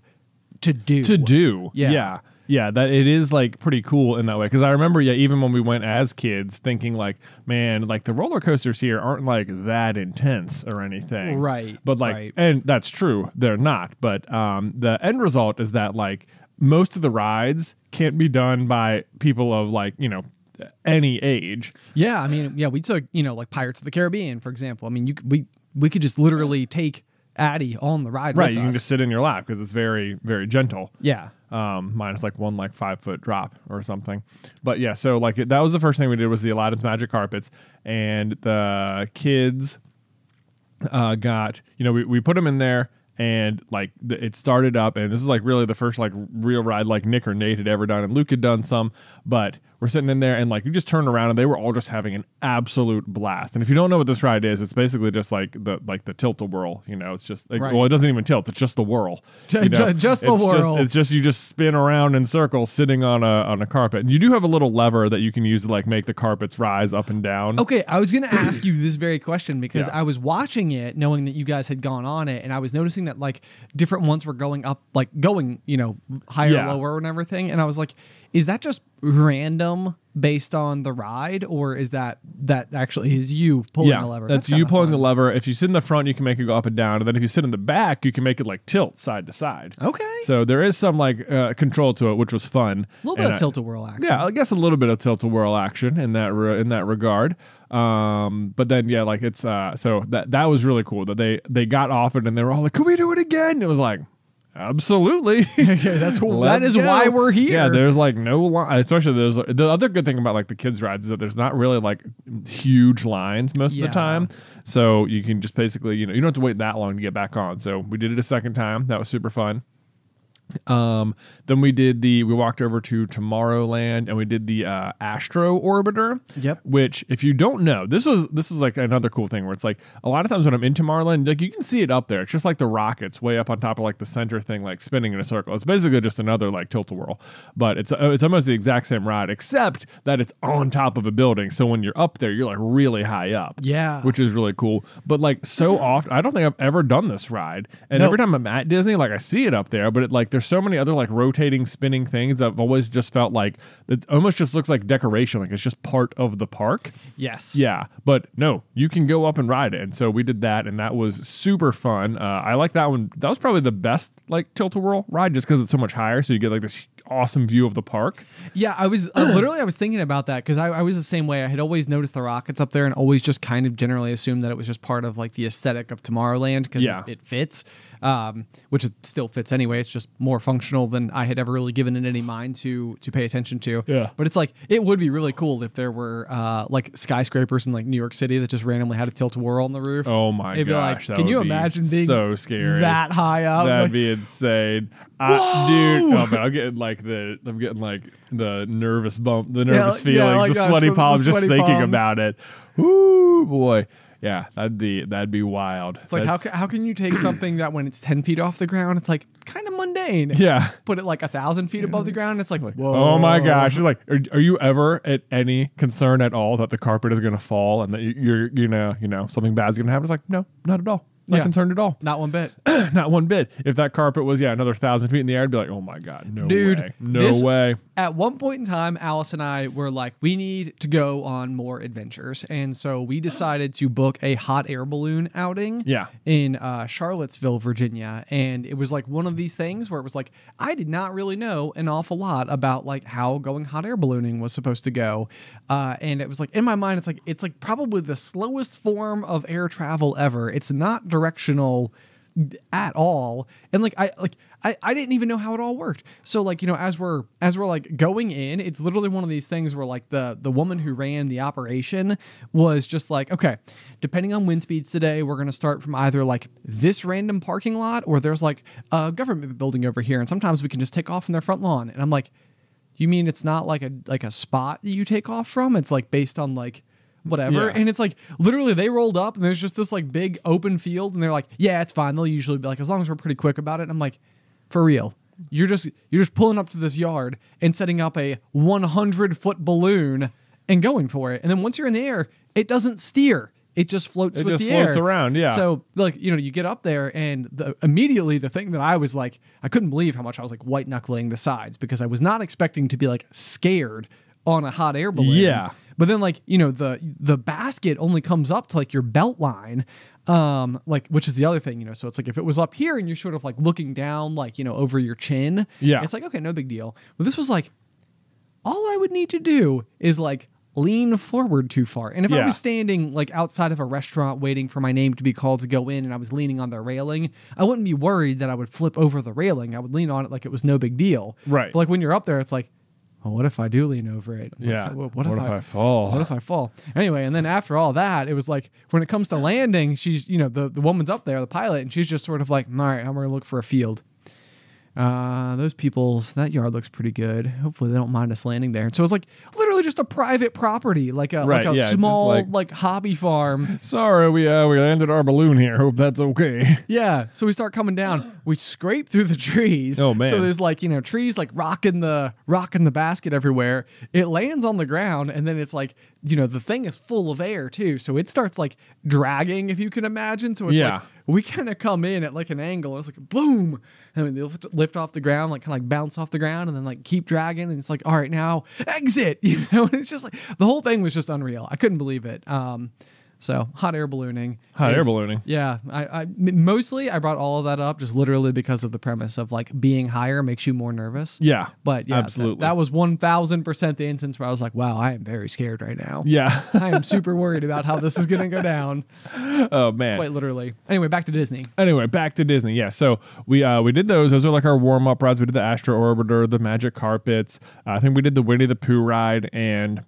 to do to do. Yeah. yeah. Yeah, that it is like pretty cool in that way. Because I remember, yeah, even when we went as kids, thinking like, man, like the roller coasters here aren't like that intense or anything, Right, But like, right. and that's true, they're not. But um, the end result is that like most of the rides can't be done by people of like you know any age. yeah i mean yeah we took you know like pirates of the caribbean for example i mean you we we could just literally take addie on the ride Right, you can us. just sit in your lap because it's very very gentle. yeah um, minus like one like five foot drop or something. But yeah, so like that was the first thing we did was the Aladdin's magic carpets, and the kids uh, got you know we we put them in there. And like th- it started up, and this is like really the first like real ride like Nick or Nate had ever done, and Luke had done some. But we're sitting in there, and like you just turn around, and they were all just having an absolute blast. And if you don't know what this ride is, it's basically just like the like the tilt a whirl. You know, it's just like Right. well, it doesn't even tilt; it's just the whirl. Ju- you know? ju- just the It's whirl. it's just you just spin around in circles sitting on a on a carpet. And you do have a little lever that you can use to like make the carpets rise up and down. Okay, I was going to ask you this very question because Yeah. I was watching it knowing that you guys had gone on it and I was noticing that like different ones were going up like going, you know, higher Yeah. lower and everything and I was like is that just random based on the ride or is that that actually is you pulling yeah, the lever? that's, you kinda pulling the lever. If you sit in the front, you can make it go up and down, and then if you sit in the back, you can make it like tilt side to side. Okay. So there is some like uh, control to it, which was fun. a little bit And of tilt a whirl action. Yeah, I guess a little bit of tilt a whirl action in that re- in that regard. Um, but then yeah, like it's uh, so that that was really cool that they they got off it and they were all like, "Can we do it again?" It was like. Absolutely. (laughs) yeah, that's wh- that Let's why we're here. Yeah, there's like no line. Especially there's the other good thing about like the kids rides is that there's not really like huge lines most of the time. So you can just basically you know you don't have to wait that long to get back on. So we did it a second time. That was super fun. Um, then we did the we walked over to Tomorrowland and we did the uh, Astro Orbiter. Yep. Which, if you don't know, this was this is like another cool thing where it's like a lot of times when I'm in Tomorrowland, like you can see it up there. It's just like the rockets way up on top of like the center thing, like spinning in a circle. It's basically just another like tilt a whirl, but it's uh, it's almost the exact same ride except that it's on top of a building. So when you're up there, you're like really high up. Yeah. Which is really cool. But like so (clears throat) often, I don't think I've ever done this ride. And No. every time I'm at Disney, like I see it up there, but it like there's so many other like rotating, spinning things that I've always just felt like it almost just looks like decoration, like it's just part of the park. Yes. Yeah, but no, you can go up and ride it, and so we did that, and that was super fun. Uh, I like that one. That was probably the best like tilt a whirl ride, just because it's so much higher, so you get like this awesome view of the park. Yeah, I was uh, literally I was thinking about that because I, I was the same way. I had always noticed the rockets up there and always just kind of generally assumed that it was just part of like the aesthetic of Tomorrowland because Yeah. it, it fits, um, which it still fits anyway. It's just more functional than I had ever really given it any mind to to pay attention to. Yeah. but it's like it would be really cool if there were uh, like skyscrapers in like New York City that just randomly had a tilt a whirl on the roof. Oh my It'd be like, gosh, can you imagine being so scary. that high up? That'd Like, be insane, I, dude. Oh man, I'm getting like the I'm getting like the nervous bump, the nervous yeah, feelings, like the that, sweaty palms, just thinking palms. about it. Ooh boy, yeah, that'd be that'd be wild. It's like how, how can you take (clears throat) something that when it's 10 feet off the ground, it's like kind of mundane. yeah. Put it like a thousand feet above the ground. It's like, whoa. Oh my gosh! It's like, are, are you ever at any concern at all that the carpet is going to fall and that you- you're, you know, you know, something bad's going to happen? It's like, no, not at all. Not Yeah. concerned at all. Not one bit. (clears throat) not one bit. If that carpet was, yeah, another thousand feet in the air, I'd be like, oh my god, no Dude, way, no this- way. At one point in time, Alice and I were like, we need to go on more adventures. And so we decided to book a hot air balloon outing Yeah. in uh, Charlottesville, Virginia. And it was like one of these things where it was like, I did not really know an awful lot about like how going hot air ballooning was supposed to go. Uh, and it was like, in my mind, it's like, it's like probably the slowest form of air travel ever. It's not directional at all and like i like I, I didn't even know how it all worked. So like you know as we're as we're like going in it's literally one of these things where like the the woman who ran the operation was just like okay depending on wind speeds today we're going to start from either like this random parking lot or there's like a government building over here and sometimes we can just take off from their front lawn. And i'm like you mean it's not like a like a spot that you take off from? It's like based on like whatever. Yeah. and it's like literally they rolled up and there's just this like big open field and they're like yeah it's fine. They'll usually be like as long as we're pretty quick about it. And i'm like for real you're just you're just pulling up to this yard and setting up a 100 foot balloon and going for it and then once you're in the air it doesn't steer it just floats It with just the floats air. around, yeah. So like you know you get up there and the, immediately the thing that I was like I couldn't believe how much I was like white knuckling the sides because I was not expecting to be like scared on a hot air balloon. Yeah. But then like you know the the basket only comes up to like your belt line. Um, like which is the other thing, you know. So it's like if it was up here and you're sort of like looking down, like you know, over your chin, Yeah. it's like okay, no big deal. But this was like all I would need to do is like lean forward too far. And if I was standing like outside of a restaurant waiting for my name to be called to go in and I was leaning on the railing, I wouldn't be worried that I would flip over the railing. I would lean on it like it was no big deal. Right. But like when you're up there, it's like, well, what if I do lean over it? What Yeah. If I, what, What if, if I, I fall? What if I fall? Anyway, and then after all that, it was like when it comes to landing, she's you know the the woman's up there, the pilot, and she's just sort of like, all right, I'm gonna look for a field. Uh, those people's that yard looks pretty good. Hopefully they don't mind us landing there. So it's like literally just a private property, like a Right, like a yeah, just small like- like, hobby farm. (laughs) Sorry, we uh, we landed our balloon here. Hope that's okay. (laughs) Yeah. So we start coming down. We scrape through the trees. Oh, man. So there's like you know trees like rocking the rocking the basket everywhere. It lands on the ground and then it's like you know the thing is full of air too. So it starts like dragging if you can imagine. So it's Yeah. like we kind of come in at like an angle. It's like boom, (laughs) and they lift, lift off the ground, like kind of like bounce off the ground, and then like keep dragging. And it's like, all right, now exit. (laughs) You know, and it's just like the whole thing was just unreal. I couldn't believe it. Um, so hot air ballooning. Hot air ballooning. Yeah, I, I mostly I brought all of that up just literally because of the premise of like being higher makes you more nervous. Yeah, But yeah, that- absolutely. that, was one thousand percent the instance where I was like, wow, I am very scared right now. yeah. (laughs) I am super worried about how this is gonna go down. (laughs) oh man. Quite literally. Anyway, back to Disney. Anyway, back to Disney. Yeah, so we uh we did those. Those are like our warm up rides. We did the Astro Orbiter, the Magic Carpets. Uh, I think we did the Winnie the Pooh ride, and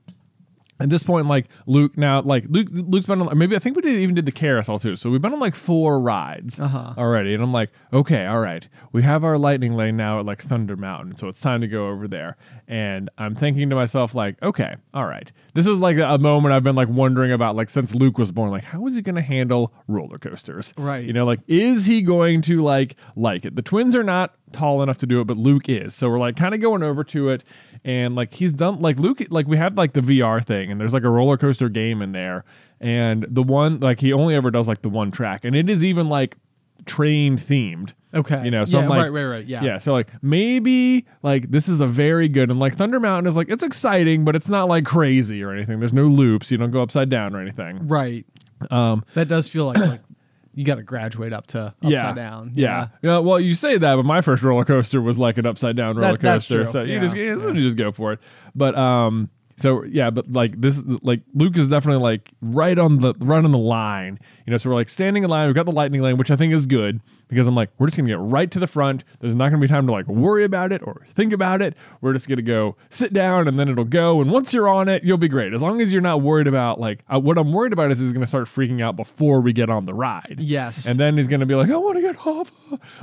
at this point, like Luke now, like Luke, Luke's been on. Maybe I think we did even did the carousel too. So we've been on like four rides Uh-huh. already, and I'm like, okay, all right, we have our lightning lane now at like Thunder Mountain, so it's time to go over there. And I'm thinking to myself, like, okay, all right, this is like a moment I've been like wondering about, like since Luke was born, like how is he going to handle roller coasters? Right. You know, like is he going to like like it? The twins are not tall enough to do it, but Luke is. So we're like kind of going over to it, and like he's done like Luke like we had like the VR thing, and there's like a roller coaster game in there, and the one like he only ever does like the one track, and it is even like train themed. Okay. You know, so Yeah, I'm like, right, right, right, yeah. yeah. So like maybe like this is a very good and like Thunder Mountain is like it's exciting, but it's not like crazy or anything. There's no loops. You don't go upside down or anything. Right. Um, That does feel like, like you got to graduate up to upside yeah. down. Yeah. yeah. Well, you say that, but my first roller coaster was like an upside down roller That- coaster. So you Yeah. just yeah, so you just go for it. But um so yeah, but like this like Luke is definitely like right on the right on the line. You know, so we're like standing in line, we've got the lightning lane, which I think is good because I'm like, we're just gonna get right to the front. There's not gonna be time to like worry about it or think about it. We're just gonna go sit down and then it'll go. And once you're on it, you'll be great. As long as you're not worried about like uh, what I'm worried about is he's gonna start freaking out before we get on the ride. Yes. And then he's gonna be like, I want to get off.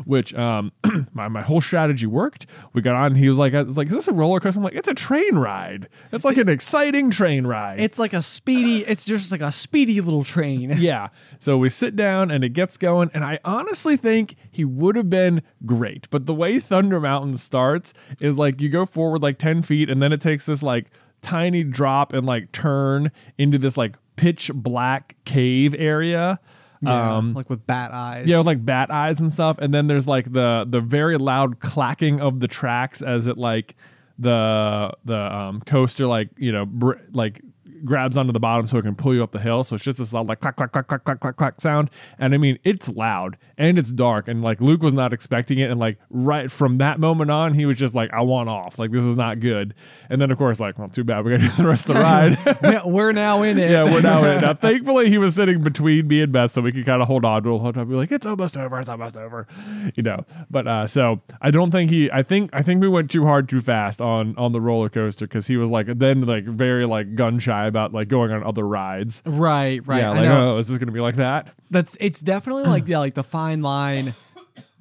Which um (clears throat) my, my whole strategy worked. We got on. He was like, I was like, is this a roller coaster? I'm like, it's a train ride. It's like an exciting train ride. It's like a speedy, it's just like a speedy little train. (laughs) yeah. So we sit down and it gets going, and I honestly think he would have been great. But the way Thunder Mountain starts is like you go forward like 10 feet, and then it takes this like tiny drop and like turn into this like pitch black cave area. Yeah, Um, like with bat eyes. yeah, with like bat eyes and stuff, and then there's like the the very loud clacking of the tracks as it like the the um, coaster like you know br- like grabs onto the bottom so it can pull you up the hill. So it's just this loud like clack clack clack clack clack clack clack sound, and I mean it's loud and it's dark, and like Luke was not expecting it, and like right from that moment on, he was just like I want off, like this is not good, and then of course like well too bad we got to do (laughs) the rest of the ride. (laughs) Yeah, we're now in it. (laughs) Yeah, we're now in it. Now, thankfully, he was sitting between me and Beth, so we could kind of hold on to him, hold on, be like, "It's almost over, it's almost over," you know. But uh, so I don't think he. I think I think we went too hard, too fast on on the roller coaster because he was like then like very like gun shy about like going on other rides. Right, right. Yeah, I like know. oh, is this gonna be like that? That's it's definitely like yeah, like the fine line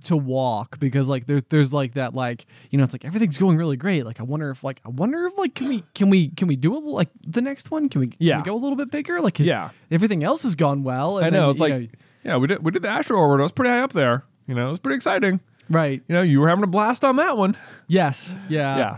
to walk because like there's there's like that like you know it's like everything's going really great like I wonder if like I wonder if like can we can we can we do it like the next one can we can Yeah. we go a little bit bigger like Yeah. everything else has gone well and I know then, it's like yeah, we did we did the Astro Orbit. It was pretty high up there. You know, it was pretty exciting. right You know, you were having a blast on that one. yes yeah Yeah.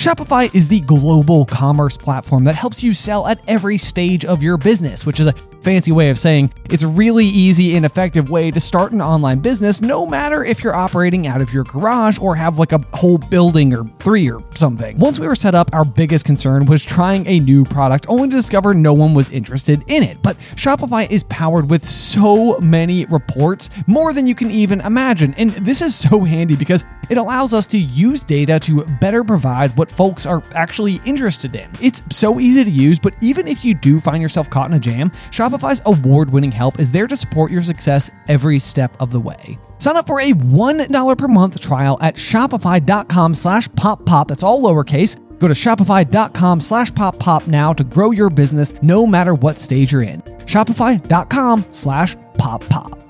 Shopify is the global commerce platform that helps you sell at every stage of your business, which is a fancy way of saying it's a really easy and effective way to start an online business, no matter if you're operating out of your garage or have like a whole building or three or something. Once we were set up, our biggest concern was trying a new product, only to discover no one was interested in it. But Shopify is powered with so many reports, more than you can even imagine. And this is so handy because it allows us to use data to better provide what folks are actually interested in. It's so easy to use, but even if you do find yourself caught in a jam, Shopify's award-winning help is there to support your success every step of the way. Sign up for a $1 per month trial at shopify.com slash pop pop. That's all lowercase. Go to shopify.com slash pop pop now to grow your business no matter what stage you're in. Shopify.com slash pop pop.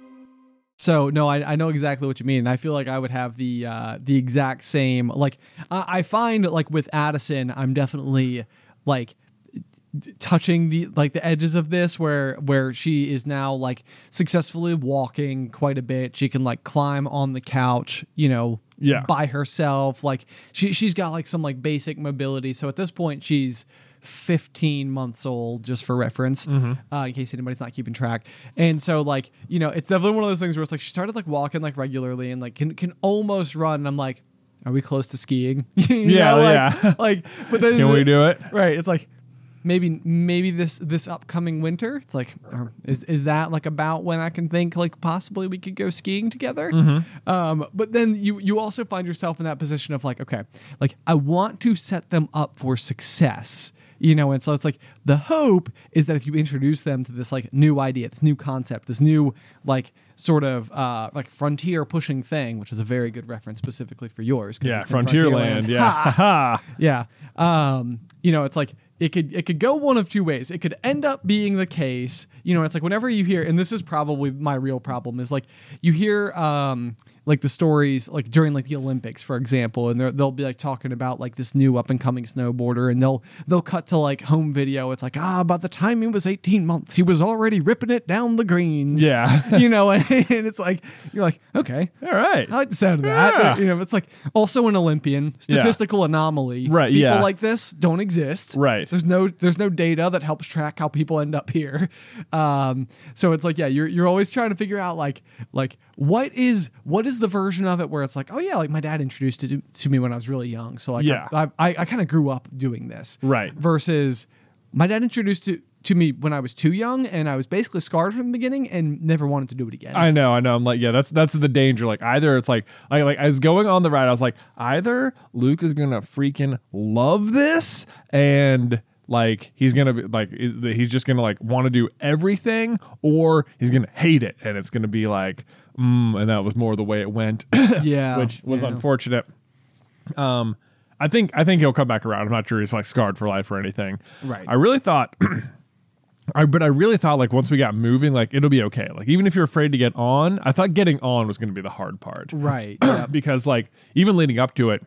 So no, I, I know exactly what you mean. And I feel like I would have the uh, the exact same. Like I, I find like with Addison, I'm definitely like touching the like the edges of this where where she is now like successfully walking quite a bit she can like climb on the couch you know Yeah. by herself like she she's got like some like basic mobility so at this point she's 15 months old just for reference Mm-hmm. uh, in case anybody's not keeping track and so like you know it's definitely one of those things where it's like she started like walking like regularly and like can can almost run and i'm like are we close to skiing (laughs) Yeah, know, like, yeah. (laughs) like but then Can we do it? right it's like maybe maybe this this upcoming winter it's like um, is is that like about when i can think like possibly we could go skiing together um but then you you also find yourself in that position of like okay like i want to set them up for success you know and so it's like the hope is that if you introduce them to this like new idea this new concept this new like sort of uh like frontier pushing thing which is a very good reference specifically for yours Yeah, Frontierland. Yeah. Ha. (laughs) yeah um you know it's like it could it could go one of two ways it could end up being the case you know it's like whenever you hear and this is probably my real problem is like you hear um like the stories like during like the olympics for example and they'll be like talking about like this new up and coming snowboarder and they'll they'll cut to like home video it's like ah by the time he was 18 months he was already ripping it down the greens Yeah. (laughs) you know and, and it's like you're like okay All right. I like the sound of that. Yeah. You know, it's like also an Olympian statistical anomaly. Right, People yeah. like this don't exist. Right. There's no there's no data that helps track how people end up here. Um, so it's like yeah, you're you're always trying to figure out like like what is what is the version of it where it's like oh yeah, like my dad introduced it to, to me when I was really young. So like Yeah. I I, I kind of grew up doing this. Right. Versus my dad introduced it to me when I was too young and I was basically scarred from the beginning and never wanted to do it again. I know, I know. I'm like, yeah, that's that's the danger. Like either it's like like like I was going on the ride, I was like, either Luke is gonna freaking love this and like he's gonna be like is, he's just gonna like want to do everything, or he's gonna hate it and it's gonna be like, mm, and that was more the way it went. (coughs) Yeah, which was yeah. unfortunate. Um, I think I think he'll come back around. I'm not sure he's like scarred for life or anything. Right. I really thought (coughs) I, but I really thought like once we got moving, like it'll be okay. Like even if you're afraid to get on, I thought getting on was going to be the hard part, Right. (coughs) Yeah. because like even leading up to it,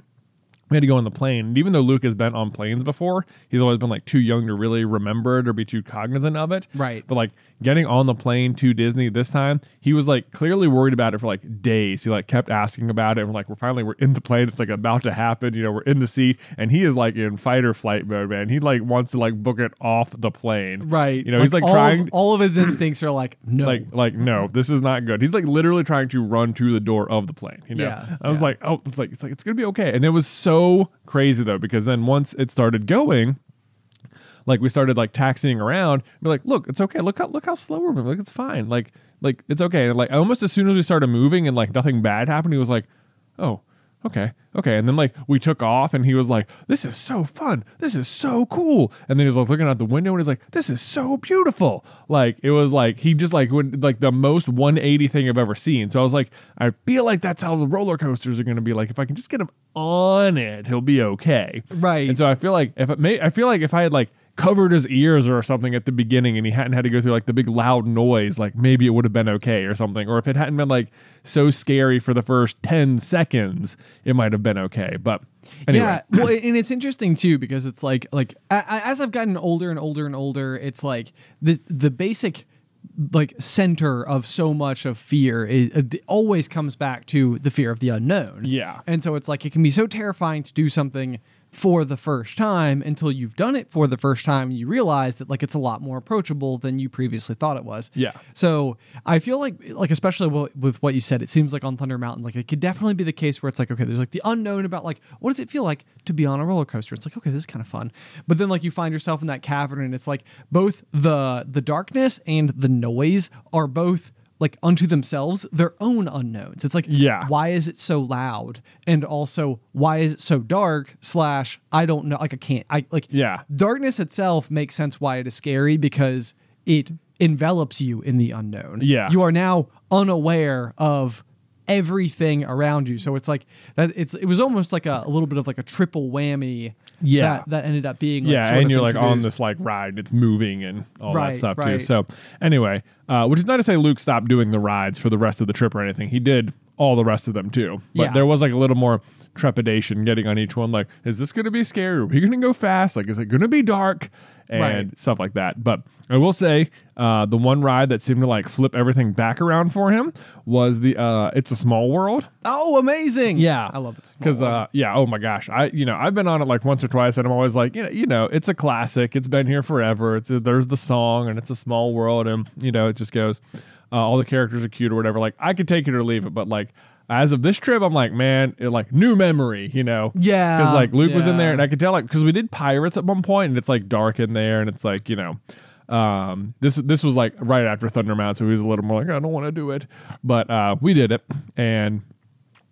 we had to go on the plane. And even though Luke has been on planes before, he's always been like too young to really remember it or be too cognizant of it. Right. But like getting on the plane to Disney this time, he was like clearly worried about it for like days. He like kept asking about it. And we're like, we're finally we're in the plane. It's like about to happen. You know, we're in the seat, and he is like in fight or flight mode, man. He like wants to like book it off the plane. Right. You know, he's like all, trying. All of his instincts are like, (clears throat) no. like like no this is not good he's like literally trying to run to the door of the plane you know Yeah, i was yeah. like oh it's like it's like it's gonna be okay and it was so crazy though because then once it started going like we started like taxiing around we're like look it's okay. Look how look how slow we're moving. Like it's fine. Like like it's okay. And like almost as soon as we started moving and like nothing bad happened he was like oh okay okay. And then like we took off and he was like this is so fun. This is so cool. And then he was like looking out the window and he's like this is so beautiful. Like it was like he just like would like the most 180 thing i've ever seen. So i was like i feel like that's how the roller coasters are going to be. Like if i can just get him on it he'll be okay. Right. and so i feel like if it may i feel like if i had like covered his ears or something at the beginning and he hadn't had to go through like the big loud noise like maybe it would have been okay or something or if it hadn't been like so scary for the first 10 seconds it might have been okay but anyway Yeah, well, and it's interesting too because it's like like as I've gotten older and older and older, it's like the the basic like center of so much of fear is it uh, always comes back to the fear of the unknown. Yeah. and so it's like it can be so terrifying to do something for the first time until you've done it for the first time you realize that like it's a lot more approachable than you previously thought it was. Yeah. So I feel like, like especially wi- with what you said, it seems like on Thunder Mountain, like it could definitely be the case where it's like, okay, there's like the unknown about like what does it feel like to be on a roller coaster? It's like, okay, this is kind of fun, but then like you find yourself in that cavern, and it's like both the the darkness and the noise are both like unto themselves their own unknowns. It's like, Yeah. why is it so loud, and also why is it so dark? Slash, I don't know. Like I can't. I like Yeah. darkness itself makes sense why it is scary because it envelops you in the unknown. Yeah. You are now unaware of everything around you. So it's like that it's it was almost like a, a little bit of like a triple whammy Yeah. that, that ended up being like, yeah, and you're like on this like ride, it's moving and all that Right, stuff too. So anyway, uh, which is not to say Luke stopped doing the rides for the rest of the trip or anything. He did all the rest of them too. But Yeah. there was like a little more trepidation getting on each one. Like, is this going to be scary? Are we going to go fast? Like, is it going to be dark? And Right. stuff like that. But I will say, uh, the one ride that seemed to like flip everything back around for him was the uh, It's a Small World. Oh, amazing. Yeah, I love it. Because uh, yeah, oh my gosh, I you know I've been on it like once or twice, and I'm always like, you know, you know, it's a classic. It's been here forever. It's there's the song, and it's a small world, and you know, it just goes. Uh, all the characters are cute or whatever. Like I could take it or leave it, but like as of this trip, I'm like, man, it, like new memory, you know? Yeah, Because like Luke was in there, and I could tell like because we did pirates at one point, and it's like dark in there, and it's like you know. Um, this this was like right after Thunder Mountain, so he was a little more like I don't want to do it, but uh, we did it, and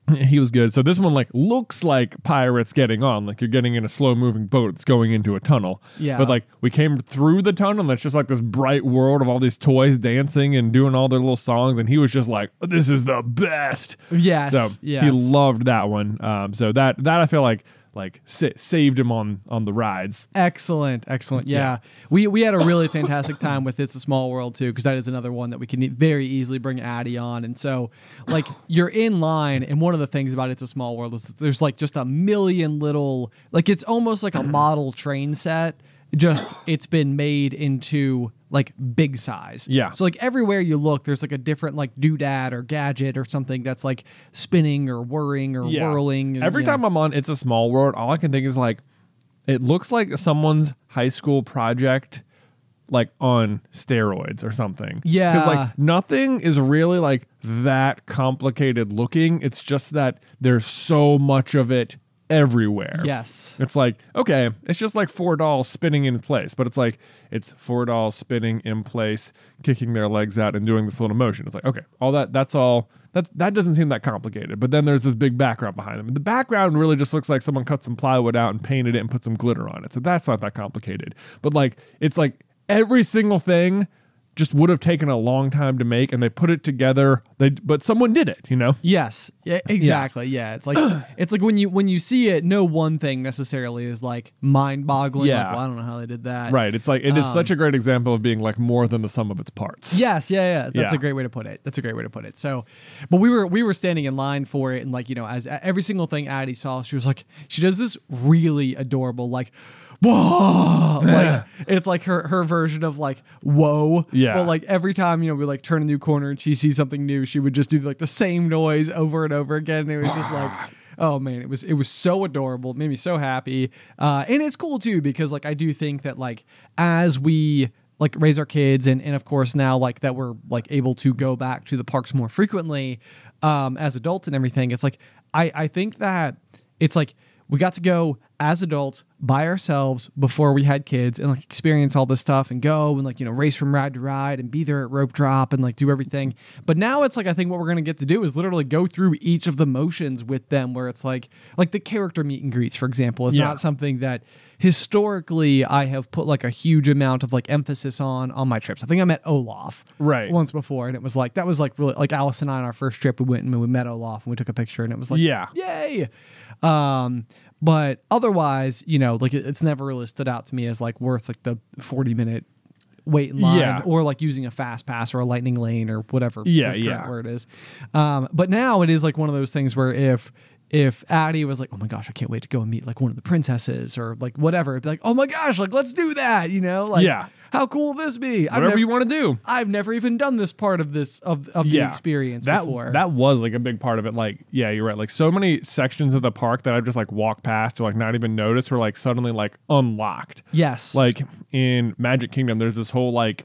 (laughs) he was good. So this one like looks like pirates getting on, like you're getting in a slow moving boat that's going into a tunnel. Yeah. But like we came through the tunnel and it's just like this bright world of all these toys dancing and doing all their little songs, and he was just like, "This is the best." Yes, So yes. he loved that one. Um, so that that I feel like like sa- saved him on on the rides. Excellent, excellent. Yeah. we we had a really fantastic time with "It's a Small World" too, because that is another one that we can very easily bring Addie on. And so, like, you're in line, and one of the things about "It's a Small World" is that there's like just a million little, like, it's almost like a model train set. Just it's been made into like big size. Yeah. So like everywhere you look, there's like a different like doodad or gadget or something that's like spinning or whirring or whirling. and, Every you know. time I'm on It's a Small World, all I can think is like, it looks like someone's high school project, like on steroids or something. Yeah. Because like nothing is really like that complicated looking. It's just that there's so much of it everywhere. Yes. It's like, okay, it's just like four dolls spinning in place, but it's like it's four dolls spinning in place, kicking their legs out and doing this little motion. It's like, okay, all that that's all that that doesn't seem that complicated. But then there's this big background behind them. The background really just looks like someone cut some plywood out and painted it and put some glitter on it. So that's not that complicated. But like it's like every single thing just would have taken a long time to make and they put it together they but someone did it you know Yes, yeah, exactly. Yeah. it's like (clears throat) it's like when you when you see it, no one thing necessarily is like mind boggling. Yeah. like, well, I don't know how they did that. right it's like it is Um, such a great example of being like more than the sum of its parts Yes, yeah, yeah. That's Yeah. a great way to put it. That's a great way to put it. So, but we were we were standing in line for it, and like you know, as every single thing Addie saw, she was like, she does this really adorable like. Whoa! Like it's like her her version of like whoa. Yeah. But like every time you know we like turn a new corner and she sees something new, she would just do like the same noise over and over again. And it was just like, oh man, it was it was so adorable. It made me so happy. Uh, and it's cool too because like I do think that like as we like raise our kids and and of course now like that we're like able to go back to the parks more frequently um as adults and everything it's like i i think that it's like we got to go as adults by ourselves before we had kids and like experience all this stuff and go and like you know race from ride to ride and be there at rope drop and like do everything but now it's like i think what we're gonna get to do is literally go through each of the motions with them where it's like like the character meet and greets for example is Yeah. not something that historically I have put like a huge amount of like emphasis on on my trips. I think I met Olaf Right. once before, and it was like that was like really like Alice and I on our first trip. We went and we met Olaf and we took a picture, and it was like Yeah. yay. Um, but otherwise, you know, like it, it's never really stood out to me as like worth like the forty minute wait in line Yeah. or like using a fast pass or a lightning lane or whatever Yeah, yeah. word is um but now it is like one of those things where if if Addie was like, "Oh my gosh, I can't wait to go and meet like one of the princesses or like whatever," it'd be like, "Oh my gosh, like let's do that," you know? Like, Yeah. How cool will this be? Whatever never, you want to do I've never even done this part of this of of the experience that, before. That was like a big part of it. Like, yeah, you're right. Like so many sections of the park that I've just like walked past or like not even noticed were like suddenly like unlocked. yes, Like in Magic Kingdom, there's this whole like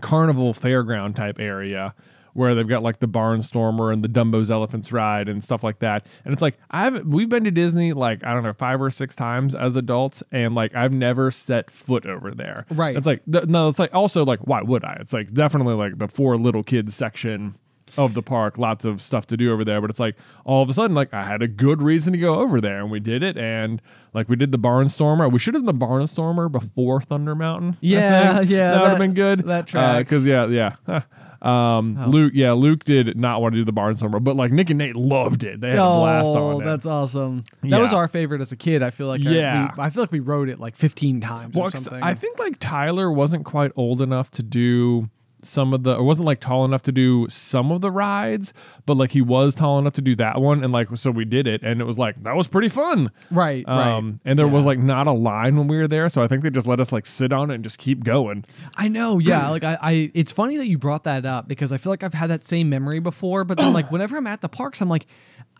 carnival fairground type area where they've got like the Barnstormer and the Dumbo's Elephants ride and stuff like that. And it's like I've we've been to Disney like I don't know five or six times as adults, and like I've never set foot over there. Right. It's like th- no, it's like also like why would I? It's like definitely like the four little kids section of the park, lots of stuff to do over there. But it's like all of a sudden, like I had a good reason to go over there, and we did it. And like we did the Barnstormer. We should have done the Barnstormer before Thunder Mountain. Yeah, yeah, that would have been good. that uh, tracks. Because yeah, yeah. (laughs) um, Luke, yeah, Luke did not want to do the Barnstormer, but like Nick and Nate loved it. They had a blast oh, on it. that's awesome. That was our favorite as a kid. I feel like I- Yeah. we, I feel like we rode it like 15 times Well, or 'cause something. I think like Tyler wasn't quite old enough to do some of the or wasn't like tall enough to do some of the rides, but like he was tall enough to do that one and like so we did it and it was like that was pretty fun. right, right. Um and there was like not a line when we were there, so I think they just let us like sit on it and just keep going. I know, yeah. Like I, I, it's funny that you brought that up because I feel like I've had that same memory before. But then, like (clears throat) whenever I'm at the parks, I'm like,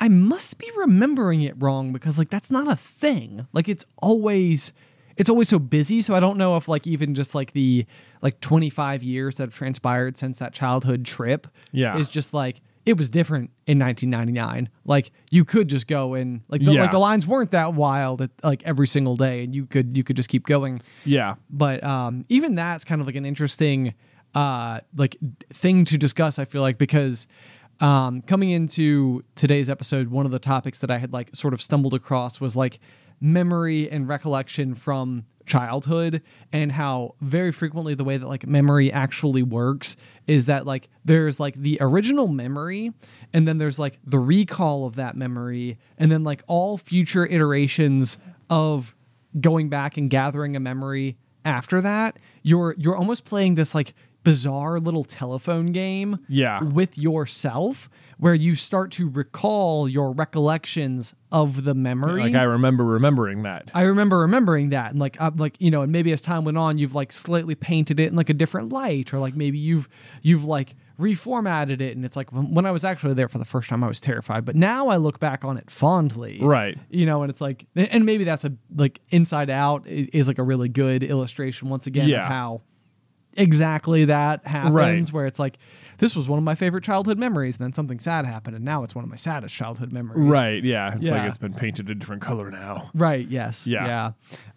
I must be remembering it wrong because like that's not a thing. Like it's always, it's always so busy. So I don't know if like even just like the like 25 years that have transpired since that childhood trip, Yeah. is just like it was different in 1999. Like you could just go and like the, Yeah. like the lines weren't that wild at, like every single day, and you could you could just keep going Yeah. but um, even that's kind of like an interesting uh, like thing to discuss. I feel like because um, coming into today's episode, one of the topics that I had like sort of stumbled across was like memory and recollection from childhood and how very frequently the way that like memory actually works is that like there's like the original memory and then there's like the recall of that memory and then like all future iterations of going back and gathering a memory after that. You're you're almost playing this like bizarre little telephone game Yeah. with yourself where you start to recall your recollections of the memory Like I remember remembering that. I remember remembering that, and like, I'm like you know, and maybe as time went on, you've like slightly painted it in like a different light, or like maybe you've you've like reformatted it, and it's like when when I was actually there for the first time, I was terrified, but now I look back on it fondly, Right. You know, and it's like, and maybe that's a like Inside Out is like a really good illustration once again Yeah. of how exactly that happens, Right. where it's like. This was one of my favorite childhood memories, and then something sad happened, and now it's one of my saddest childhood memories. Right, yeah. It's like Yeah. it's been painted a different color now. Right. Yes. yeah Yeah.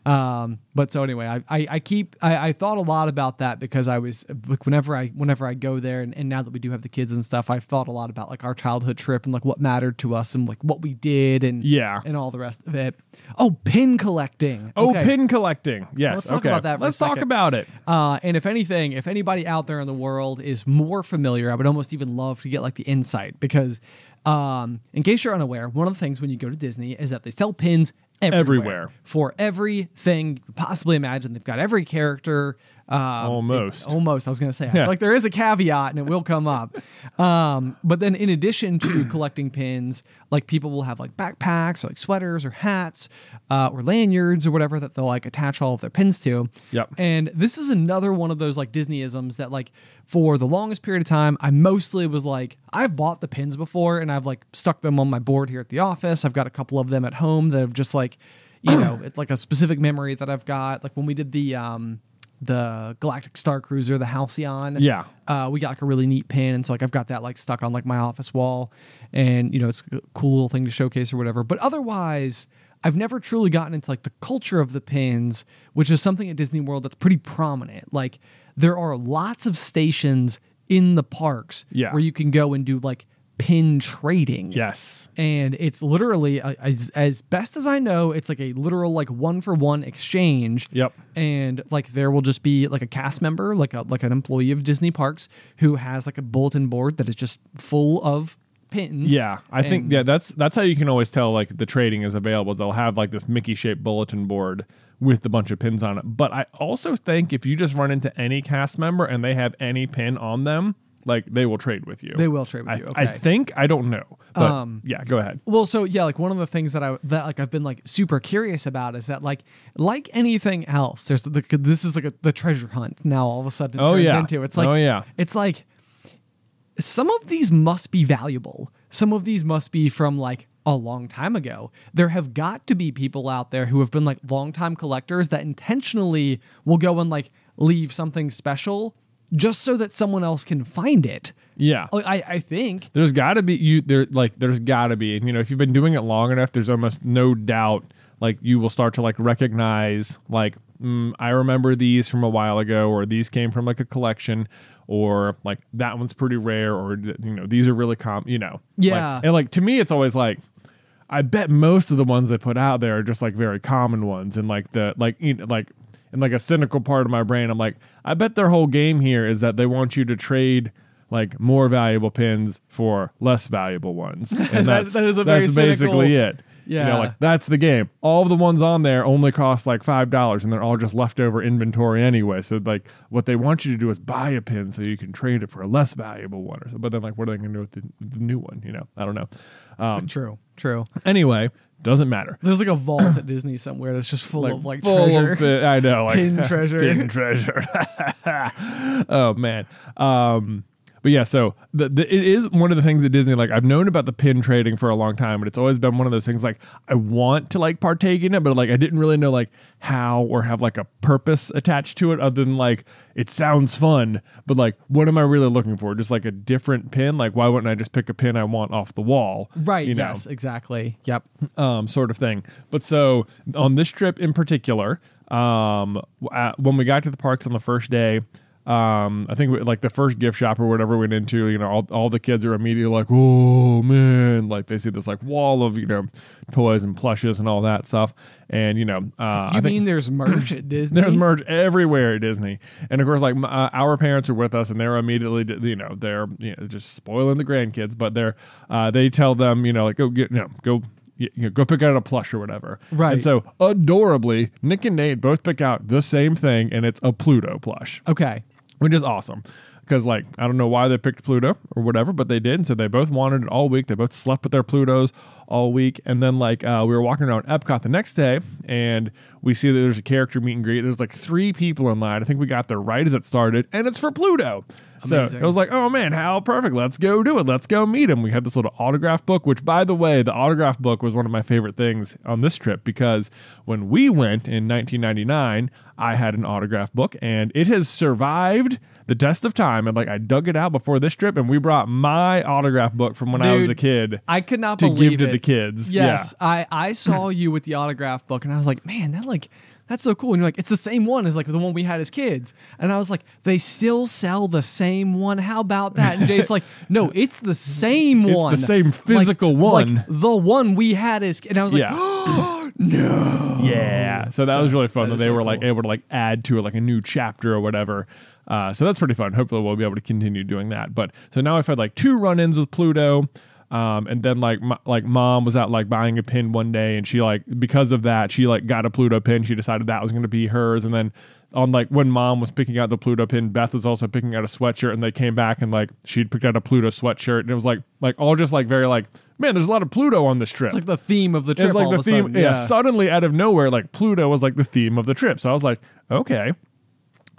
Um, but so anyway, I, I, I keep I, I thought a lot about that because I was like whenever I whenever I go there and, and now that we do have the kids and stuff, I've thought a lot about like our childhood trip and like what mattered to us and like what we did and Yeah. and all the rest of it. Oh, pin collecting. Oh, Okay. pin collecting. Yes. Let's talk okay. about that for Let's talk about it. Uh, and if anything, if anybody out there in the world is more familiar, I would almost even love to get like the insight because, um, in case you're unaware, one of the things when you go to Disney is that they sell pins everywhere, Everywhere. for everything you could possibly imagine. They've got every character. Um, Almost. it- almost. I was going to say, Yeah. like there is a caveat and it will come up. (laughs) Um, but then in addition to (clears throat) collecting pins, like people will have like backpacks or like sweaters or hats uh, or lanyards or whatever that they'll like attach all of their pins to. Yep. And this is another one of those like Disneyisms that like for the longest period of time, I mostly was like, I've bought the pins before and I've like stuck them on my board here at the office. I've got a couple of them at home that have just like, you know, (clears throat) it's like a specific memory that I've got. Like when we did the um the Galactic Star Cruiser, the Halcyon. Yeah. Uh, we got like a really neat pin, and so like I've got that like stuck on like my office wall, and you know it's a cool little thing to showcase or whatever. But otherwise, I've never truly gotten into like the culture of the pins, which is something at Disney World that's pretty prominent. Like there are lots of stations in the parks Yeah. where you can go and do like pin trading Yes. and it's literally uh, as, as best as i know it's like a literal like one for one exchange Yep. and like there will just be like a cast member like a like an employee of disney parks who has like a bulletin board that is just full of pins Yeah, I think yeah, that's that's how you can always tell like the trading is available. They'll have like this Mickey shaped bulletin board with a bunch of pins on it. But I also think if you just run into any cast member and they have any pin on them, like they will trade with you. They will trade with I, you, I think I don't know, but Um, yeah, go ahead. Well, so yeah, like one of the things that I that like I've been like super curious about is that like like anything else, there's the this is like a, the treasure hunt now all of a sudden it Oh, turns yeah. into it's like Oh, yeah. it's like some of these must be valuable. Some of these must be from like a long time ago. There have got to be people out there who have been like longtime collectors that intentionally will go and like leave something special just so that someone else can find it. Yeah. I I think There's got to be you there like there's got to be and you know if you've been doing it long enough there's almost no doubt like you will start to like recognize like mm, I remember these from a while ago or these came from like a collection or like that one's pretty rare or you know these are really common you know Like- Yeah. and like to me it's always like I bet most of the ones they put out there are just like very common ones and like the like you know, like in like a cynical part of my brain I'm like I bet their whole game here is that they want you to trade like more valuable pins for less valuable ones. (laughs) And That- that's that is a very that's basically cynical- it. You know Yeah. like that's the game. All the ones on there only cost like five dollars and they're all just leftover inventory anyway. So like what they want you to do is buy a pin so you can trade it for a less valuable one or so but then like what are they going to do with the, the new one? You know? I don't know. Um, true, true. Anyway, doesn't matter. There's like a (clears throat) vault at Disney somewhere that's just full of like full of treasure. I know, like Pin treasure. (laughs) pin treasure. (laughs) oh man. Um, but yeah, so the, the, it is one of the things at Disney. Like I've known about the pin trading for a long time, but it's always been one of those things. Like I want to like partake in it, but like I didn't really know like how or have like a purpose attached to it, other than like it sounds fun. But like, what am I really looking for? Just like a different pin? Like why wouldn't I just pick a pin I want off the wall? Right. You know? yes. Exactly. Yep. um, sort of thing. But so on this trip in particular, um, uh, when we got to the parks on the first day, um, I think we, like the first gift shop or whatever we went into, you know, all, all the kids are immediately like, oh man, like they see this like wall of, you know, toys and plushes and all that stuff. And, you know, uh, You I mean there's merch at (clears throat) Disney? there's merch everywhere at Disney, and of course, like uh, our parents are with us, and they're immediately, you know, they're you know, just spoiling the grandkids, but they're uh, they tell them, you know, like go get, you know, go. You know, go pick out a plush or whatever. Right. And so, adorably, Nick and Nate both pick out the same thing, and it's a Pluto plush Okay. Which is awesome. Because like i don't know why they picked pluto or whatever but they did and so they both wanted it all week. They both slept with their plutos all week and then like uh, we were walking around epcot the next day and we see that there's a character meet and greet. There's like three people in line. I think we got there right as it started and it's for pluto so it was like oh man how perfect. Let's go do it. Let's go meet him. We had this little autograph book which by the way the autograph book was one of my favorite things on this trip because when we went in 1999 i had an autograph book and it has survived the test of time. And like i dug it out before this trip and we brought my autograph book from when i was a kid I could not to believe give to the kids. Yes, I I saw you with the autograph book, and I was like, man, that like that's so cool. And you're like, it's the same one as like the one we had as kids. And I was like, they still sell the same one. How about that? And Jay's like, no, (laughs) it's the same one. It's one. the same Like- physical like one. the one we had as and I was like, Yeah. (gasps) no. Yeah. So that was really fun that that they really were like able to like add to it like a new chapter or whatever. Uh, so that's pretty fun. Hopefully we'll be able to continue doing that. But so now I've had like two run-ins with Pluto. Um, and then like m- like mom was out like buying a pin one day and she like because of that she like got a Pluto pin she decided that was going to be hers and then on like when mom was picking out the Pluto pin Beth was also picking out a sweatshirt and they came back and like she'd picked out a Pluto sweatshirt and it was like like all just like very like man there's a lot of Pluto on this trip It's like the theme of the trip. it's like the theme. sudden. yeah. suddenly out of nowhere, like Pluto was like the theme of the trip. So I was like, okay.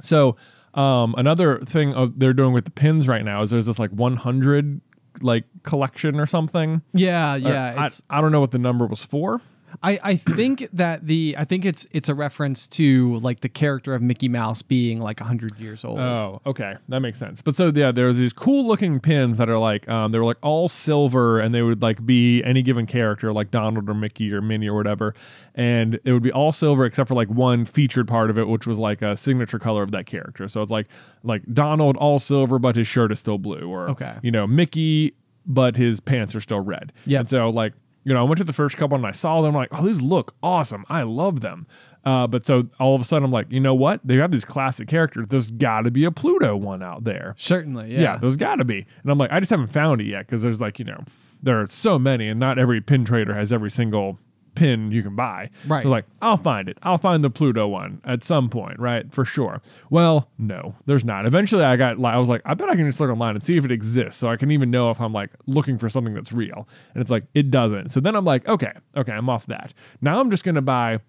So um, another thing of, they're doing with the pins right now is there's this like 100 like collection or something. Yeah, yeah. I, It's I don't know what the number was for. I, I think (clears throat) that the I think it's it's a reference to like the character of Mickey Mouse being like hundred years old. Oh, okay, that makes sense. But so yeah, there these cool looking pins that are like um, they were like all silver, and they would like be any given character, like Donald or Mickey or Minnie or whatever, and it would be all silver except for like one featured part of it, which was like a signature color of that character. So it's like like Donald all silver, but his shirt is still blue, or Okay. you know Mickey, but his pants are still red. Yeah. and so like you know, I went to the first couple and I saw them. I'm like, oh, these look awesome. I love them. Uh, but so all of a sudden, I'm like, you know what? They have these classic characters. There's got to be a Pluto one out there. Certainly, yeah. Yeah, there's got to be. And I'm like, I just haven't found it yet because there's like, you know, there are so many, and not every pin trader has every single pin you can buy. Right. So like, I'll find it. I'll find the Pluto one at some point, right? For sure. Well, no, there's not. Eventually, I got. I was like, I bet I can just look online and see if it exists, so I can even know if I'm like looking for something that's real. And it's like it doesn't. So then I'm like, okay, okay, I'm off that. Now I'm just gonna buy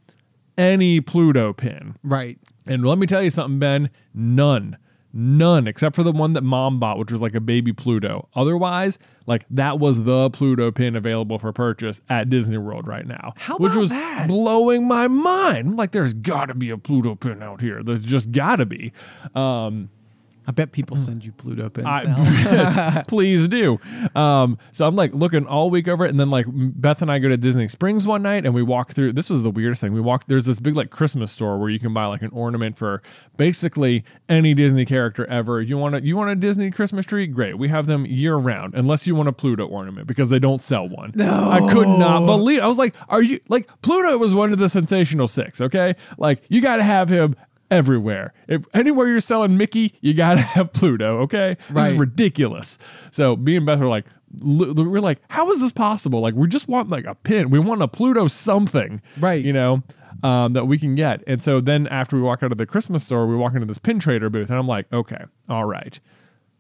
any Pluto pin. right. And let me tell you something, Ben. None. None except for the one that mom bought, which was like a baby Pluto. Otherwise, like that was the Pluto pin available for purchase at Disney World right now. How which was that? blowing my mind. Like, there's gotta be a Pluto pin out here. There's just gotta be. Um, I bet people send you Pluto pins now. I, (laughs) please do. Um, so I'm like looking all week over it, and then like Beth and I go to Disney Springs one night, and we walk through. This was the weirdest thing. We walked. There's this big like Christmas store where you can buy like an ornament for basically any Disney character ever. You want a you want a Disney Christmas tree? Great, we have them year round, unless you want a Pluto ornament because they don't sell one. No, I could not believe. I was like, are you like Pluto was one of the sensational six? Okay, like you got to have him everywhere. If anywhere you're selling Mickey, you gotta (laughs) have Pluto. Okay, this is ridiculous. So me and Beth were like, we're like, how is this possible? Like, we just want like a pin. We want a Pluto something, Right. You know. Um, that we can get. And so then after we walk out of the Christmas store, we walk into this pin trader booth, and I'm like, okay, all right.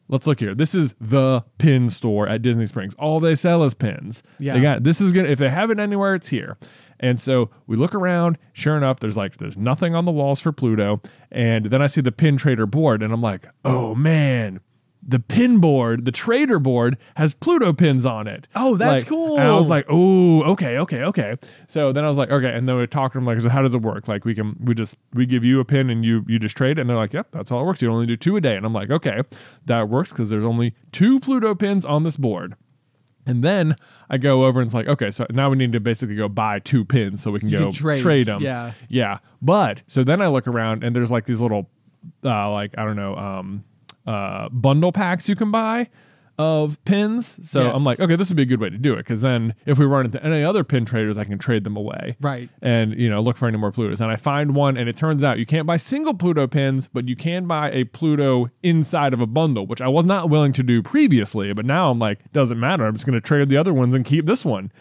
Let's look here. This is the pin store at Disney Springs. All they sell is pins. Yeah. They got this is gonna if they have it anywhere, it's here. And so we look around. Sure enough, there's like there's nothing on the walls for Pluto. And then I see the pin trader board, and I'm like, oh man, the pin board, the trader board has Pluto pins on it. Oh, that's Like, cool. And I was like, oh, okay, okay, okay. So then I was like, okay. And then we talked to them like, so how does it work? Like we can we just we give you a pin and you you just trade. it? And they're like, yep, that's how it works. You only do two a day. And I'm like, okay, that works because there's only two Pluto pins on this board. And then I go over and it's like, okay, so now we need to basically go buy two pins so we can You go can trade, trade them. yeah. Yeah. But so then I look around and there's like these little, uh, like, I don't know, um, uh, bundle packs you can buy of pins. So Yes. I'm like, okay, this would be a good way to do it because then if we run into any other pin traders, I can trade them away. Right. And, you know, look for any more Plutos. And I find one and it turns out you can't buy single Pluto pins, but you can buy a Pluto inside of a bundle, which I was not willing to do previously. But now I'm like, doesn't matter. I'm just going to trade the other ones and keep this one.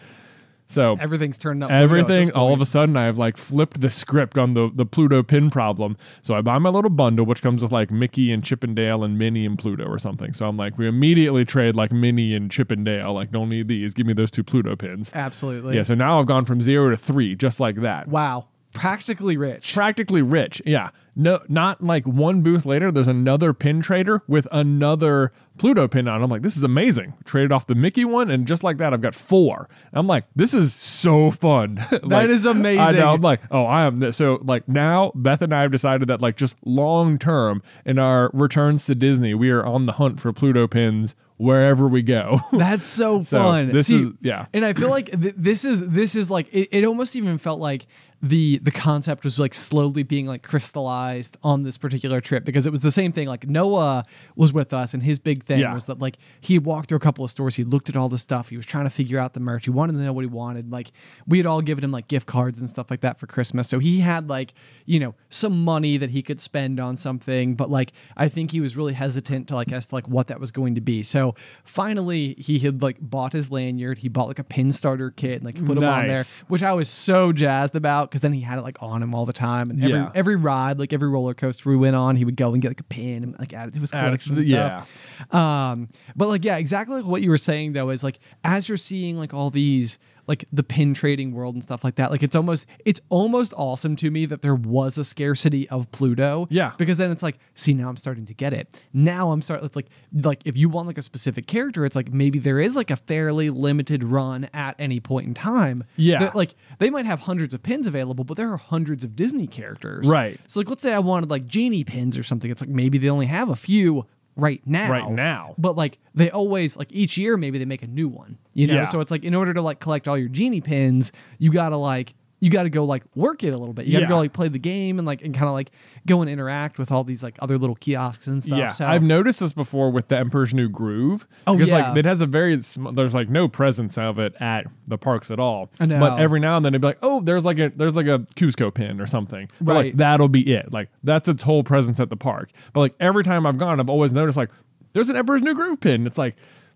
So Everything's turned up. Everything all of a sudden i've like flipped the script on the the pluto pin problem so i buy my little bundle which comes with like mickey and Chip 'n' Dale and minnie and pluto or something so i'm like we immediately trade like minnie and Chip 'n' Dale like don't need these give me those two pluto pins Absolutely. yeah so now i've gone from zero to three just like that Wow. Practically rich. practically rich yeah no, not like one booth later, there's another pin trader with another Pluto pin on. I'm like, this is amazing. Traded off the Mickey one, and just like that, I've got four. I'm like, this is so fun. (laughs) that is amazing. I know. I'm like, oh, I am. This. So like now, Beth and I have decided that like just long term in our returns to Disney, we are on the hunt for Pluto pins wherever we go. (laughs) That's so So, fun. this is- yeah. and I feel like th- this is this is like it, it almost even felt like the the concept was like slowly being like crystallized on this particular trip because it was the same thing. Like Noah was with us, and his big thing Yeah. was that like he walked through a couple of stores, he looked at all the stuff, he was trying to figure out the merch, he wanted to know what he wanted. Like we had all given him like gift cards and stuff like that for Christmas, so he had like you know some money that he could spend on something, but like I think he was really hesitant to like as to like what that was going to be. So finally, he had like bought his lanyard, he bought like a pin starter kit, and like put him on there, which I was so jazzed about because then he had it like on him all the time, and every Yeah. every ride, like every roller coaster we went on, he would go and get like a pin and like add it to his Add it to collection. and stuff. Um, but like yeah, exactly like what you were saying though is like as you're seeing like all these like the pin trading world and stuff like that, like it's almost it's almost awesome to me that there was a scarcity of Pluto. Yeah. Because then it's like, see, now I'm starting to get it. Now I'm starting. It's like like if you want like a specific character, it's like maybe there is like a fairly limited run at any point in time. Yeah. That, like they might have hundreds of pins available, but there are hundreds of Disney characters. Right. So like let's say I wanted like genie pins or something. It's like maybe they only have a few right now. Right now. But like they always like each year maybe they make a new one. You know? Yeah. So it's like in order to like collect all your genie pins, you gotta like you gotta go like work it a little bit. You gotta Yeah. go like play the game and like and kind of like go and interact with all these like other little kiosks and stuff. Yeah, So I've noticed this before with the Emperor's New Groove. Oh, because yeah. like it has a very sm- there's like no presence of it at the parks at all. I know. But every now and then it'd be like, oh, there's like a there's like a Kuzco pin or something. But, Right. like that'll be it. Like that's its whole presence at the park. But like every time I've gone, I've always noticed like there's an Emperor's New Groove pin. It's like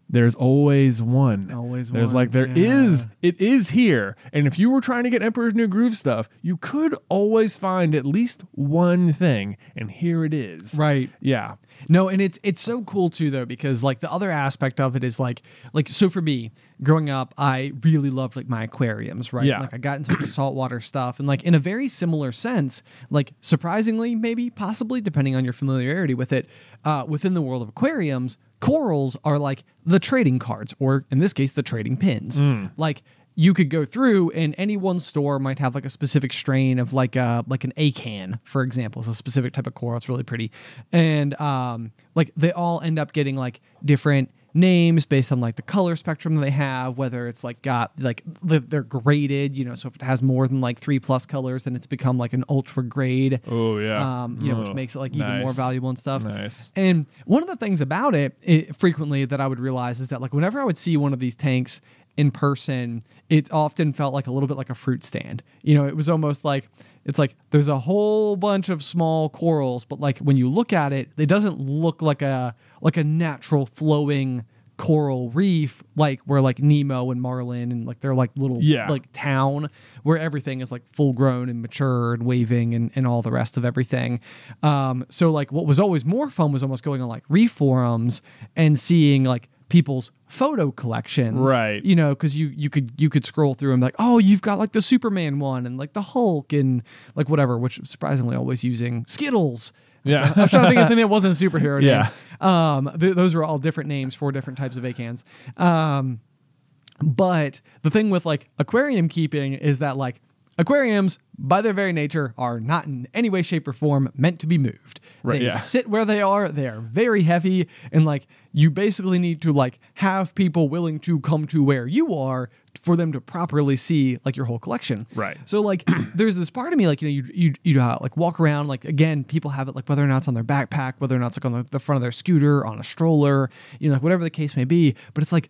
there's always one. Always There's one, like there yeah. is it is here. And if you were trying to get Emperor's New Groove stuff, you could always find at least one thing. And here it is. Right. Yeah. No, and it's it's so cool too though because like the other aspect of it is like like so for me growing up I really loved like my aquariums right Yeah. like I got into like, the (clears throat) saltwater stuff and like in a very similar sense like surprisingly maybe possibly depending on your familiarity with it uh, within the world of aquariums corals are like the trading cards or in this case the trading pins. Like you could go through and any one store might have like a specific strain of like a like an acan for example it's a specific type of coral it's really pretty. And um like they all end up getting like different names based on like the color spectrum they have whether it's like got like they're graded you know so if it has more than like three plus colors then it's become like an ultra grade Oh, yeah. um you know which Oh, makes it like even more valuable and stuff Nice. and one of the things about it, it frequently that I would realize is that like whenever I would see one of these tanks in person, it often felt like a little bit like a fruit stand. You know, it was almost like it's like there's a whole bunch of small corals, but like when you look at it, it doesn't look like a like a natural flowing coral reef like where like Nemo and Marlin and like they're like little Yeah. like town where everything is like full grown and mature and waving and, and all the rest of everything. Um, so like what was always more fun was almost going on like reef forums and seeing like people's photo collections. Right. You know, because you you could you could scroll through and be like, oh, you've got like the Superman one and like the Hulk and like whatever, which surprisingly always using Skittles. Yeah. I was trying to think of something that wasn't a superhero (laughs) name. Yeah. Um, th- those are all different names for different types of acans. Um, but the thing with like aquarium keeping is that like aquariums, by their very nature, are not in any way, shape, or form meant to be moved. Right, they yeah. sit where they are. They are very heavy, and like you basically need to like have people willing to come to where you are for them to properly see like your whole collection. Right. So like, (clears throat) there's this part of me like you know you you you uh, like walk around like again people have it like whether or not it's on their backpack, whether or not it's like on the, the front of their scooter, on a stroller, you know like whatever the case may be. But it's like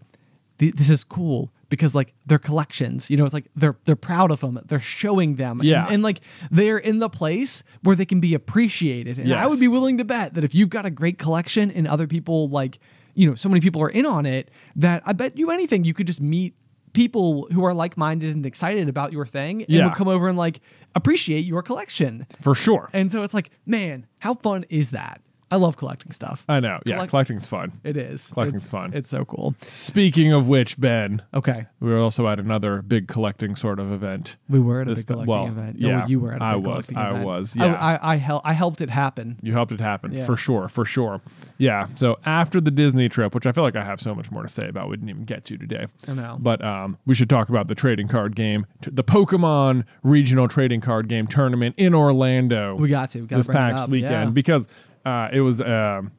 th- this is cool because like they're collections you know it's like they're they're proud of them they're showing them Yeah. and, and, like they're in the place where they can be appreciated and i would be willing to bet that if you've got a great collection and other people like you know so many people are in on it that i bet you anything you could just meet people who are like-minded and excited about your thing and Yeah. will come over and like appreciate your collection For sure. and so it's like man how fun is that I love collecting stuff. I know. Yeah, Collect- collecting's fun. It is. Collecting's It's- fun. It's so cool. Speaking of which, Ben, Okay. we were also at another big collecting sort of event. We were at a This- big collecting well, event. No, yeah, you were at a I big was, collecting I event. was, I- yeah. I, I, hel- I helped it happen. You helped it happen Yeah. for sure, for sure. Yeah. So after the Disney trip, which I feel like I have so much more to say about, we didn't even get to today. I know. But um, we should talk about the trading card game, t- the Pokemon regional trading card game tournament in Orlando. We got to. We gotta this bring it past up, weekend yeah. because uh, it was um,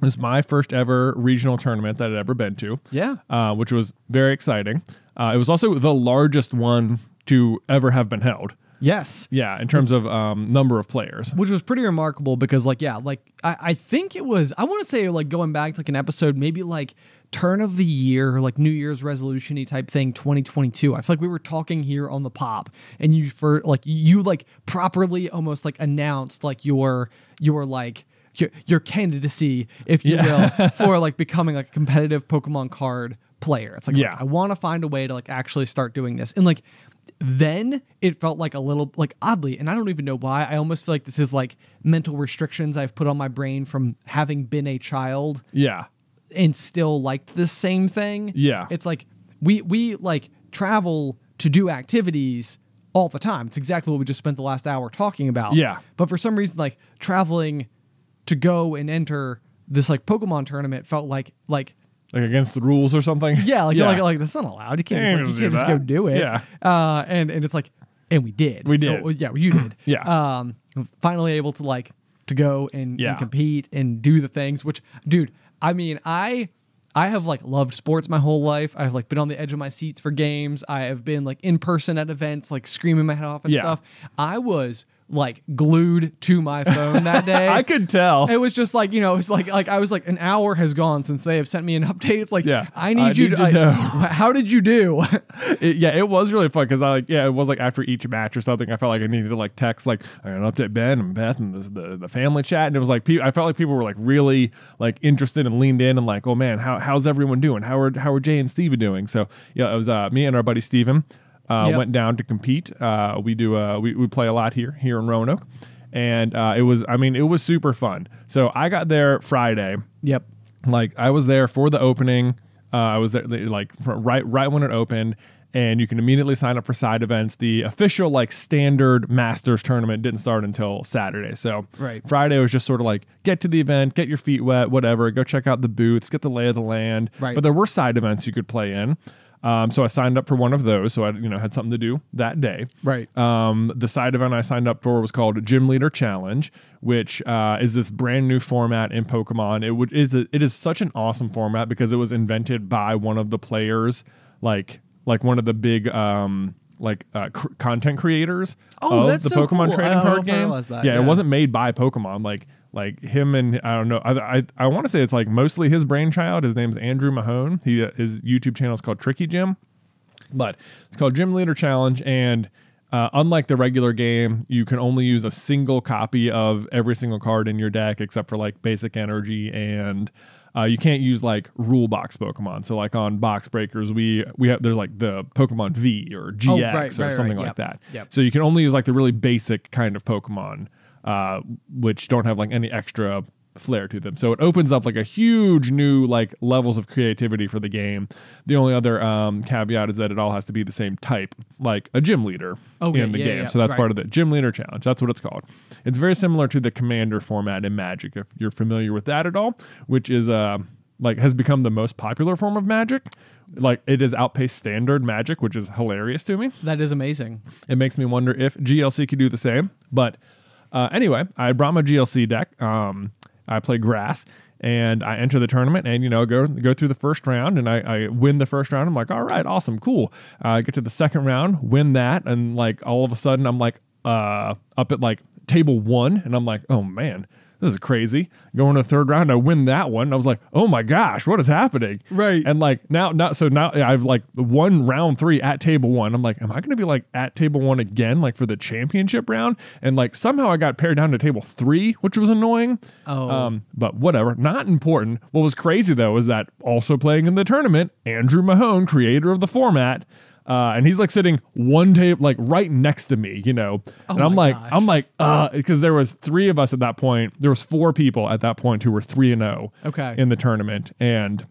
this was my first ever regional tournament that I'd ever been to. Yeah. Uh, which was very exciting. Uh, it was also the largest one to ever have been held. Yes. Yeah, in terms of um, number of players. which was pretty remarkable because like yeah like i, I think it was i want to say like going back to like an episode maybe like turn of the year like new year's resolution type thing 2022 i feel like we were talking here on the pop and you for like you like properly almost like announced like your your like your, your candidacy if you will (laughs) for like becoming like a competitive pokemon card player it's like Yeah. i want to find a way to like actually start doing this and like then it felt like a little like oddly and i don't even know why i almost feel like this is like mental restrictions i've put on my brain from having been a child Yeah. and still liked the same thing Yeah. it's like we we like travel to do activities all the time it's exactly what we just spent the last hour talking about Yeah. but for some reason like traveling to go and enter this like pokemon tournament felt like like Like against the rules or something. (laughs) yeah, like like like that's not allowed. You can't Yeah, just, like, you you can can't just go do it. Yeah. Uh, and and it's like, and we did. We did. Oh, well, yeah, you did. (clears throat) Yeah. Um, finally able to like to go and, Yeah. and compete and do the things. Which, dude, I mean, I I have like loved sports my whole life. I've like been on the edge of my seats for games. I have been like in person at events, like screaming my head off and Yeah. stuff. I was like glued to my phone that (laughs) day. I could tell. It was just like you know, it's like like I was like an hour has gone since they have sent me an (laughs) update. It's like Yeah. I need I you need to, I- know. (laughs) How did you do? It- yeah, it was really fun because I like yeah, it was like after each match or something. I felt like I needed to like text like I got an update Ben and Beth and the, the the family chat, and it was like pe- I felt like people were like really like interested and leaned in and like oh man, how how's everyone doing? How are how are Jay and Steven doing? So yeah, it was uh, me and our buddy Steven uh, Yep. went down to compete. Uh, we do uh, we we play a lot here here in Roanoke, and uh, it was I mean it was super fun. So I got there Friday yep. like I was there for the opening. Uh, I was there like right right when it opened, and you can immediately sign up for side events. The official like standard Masters tournament didn't start until Saturday, so Right. Friday was just sort of like get to the event, get your feet wet, whatever. Go check out the booths, get the lay of the land. Right. But there were side events you could play in. Um, so I signed up for one of those, so I you know had something to do that day. Right. Um, the side event I signed up for was called Gym Leader Challenge, which uh, is this brand new format in Pokemon. It would is a, it is such an awesome format because it was invented by one of the players, like like one of the big um, like uh, cr- content creators Oh, of that's the so Pokemon cool. Trading card game. that, Yeah, yeah. it wasn't made by Pokemon. Like like him and I don't know. I I, I want to say it's like mostly his brainchild. His name's Andrew Mahone. He uh, his YouTube channel is called Tricky Gym, But it's called Gym Leader Challenge, and uh, unlike the regular game, you can only use a single copy of every single card in your deck, except for like basic energy, and uh, you can't use like rule box Pokemon. So like on Box Breakers, we we have there's like the Pokemon V or GX Oh, right, or right, something right. like Yep. that. Yep. So you can only use like the really basic kind of Pokemon, uh, which don't have like any extra flair to them. So it opens up like a huge new like levels of creativity for the game. The only other um, caveat is that it all has to be the same type, like a gym leader Okay, in the yeah, game. yeah, so that's right. part of the gym leader challenge. That's what it's called. It's very similar to the commander format in Magic, if you're familiar with that at all, which is uh like has become the most popular form of Magic. Like it has outpaced standard Magic, which is hilarious to me. That is amazing. It makes me wonder if GLC could do the same. But uh, anyway, I brought my GLC deck. Um, I play grass and I enter the tournament and, you know, go go through the first round and I, I win the first round. I'm like, all right, awesome, cool. Uh, I get to the second round, win that. And like all of a sudden, I'm like uh, up at like table one and I'm like, oh man. This is crazy. Going to the third round, I win that one. I was like, "Oh my gosh, what is happening?" Right. And like now, now, so now I've like won round three at table one. I'm like, am I going to be like at table one again, like for the championship round? And like somehow I got paired down to table three, which was annoying. Oh. Um, but whatever, not important. What was crazy though is that also playing in the tournament, Andrew Mahone, creator of the format, Uh, and he's like sitting one table, like right next to me, you know. and I'm like, gosh. I'm like, uh, because there was three of us at that point. There was four people at that point who were three and zero, Okay. in the tournament, and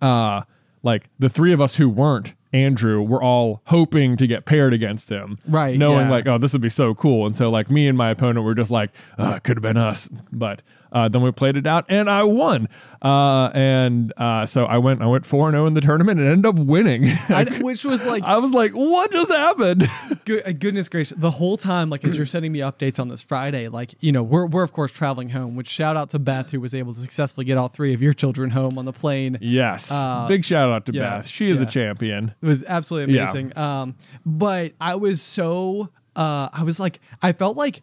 uh, like the three of us who weren't Andrew were all hoping to get paired against him, Right, Knowing yeah. like, oh, this would be so cool. And so like me and my opponent were just like, uh, could have been us, but uh, then we played it out and I won. Uh, and uh, so I went, I went four and zero in the tournament and ended up winning. (laughs) I, which was like I was like, what just happened? (laughs) good, uh, goodness gracious the whole time like as you're sending me updates on this friday like you know we're, we're of course traveling home which shout out to beth who was able to successfully get all three of your children home on the plane yes. Uh, Big shout out to yeah, Beth. She is a champion. It was absolutely Yeah. amazing. Um, but I was so uh, I was like, I felt like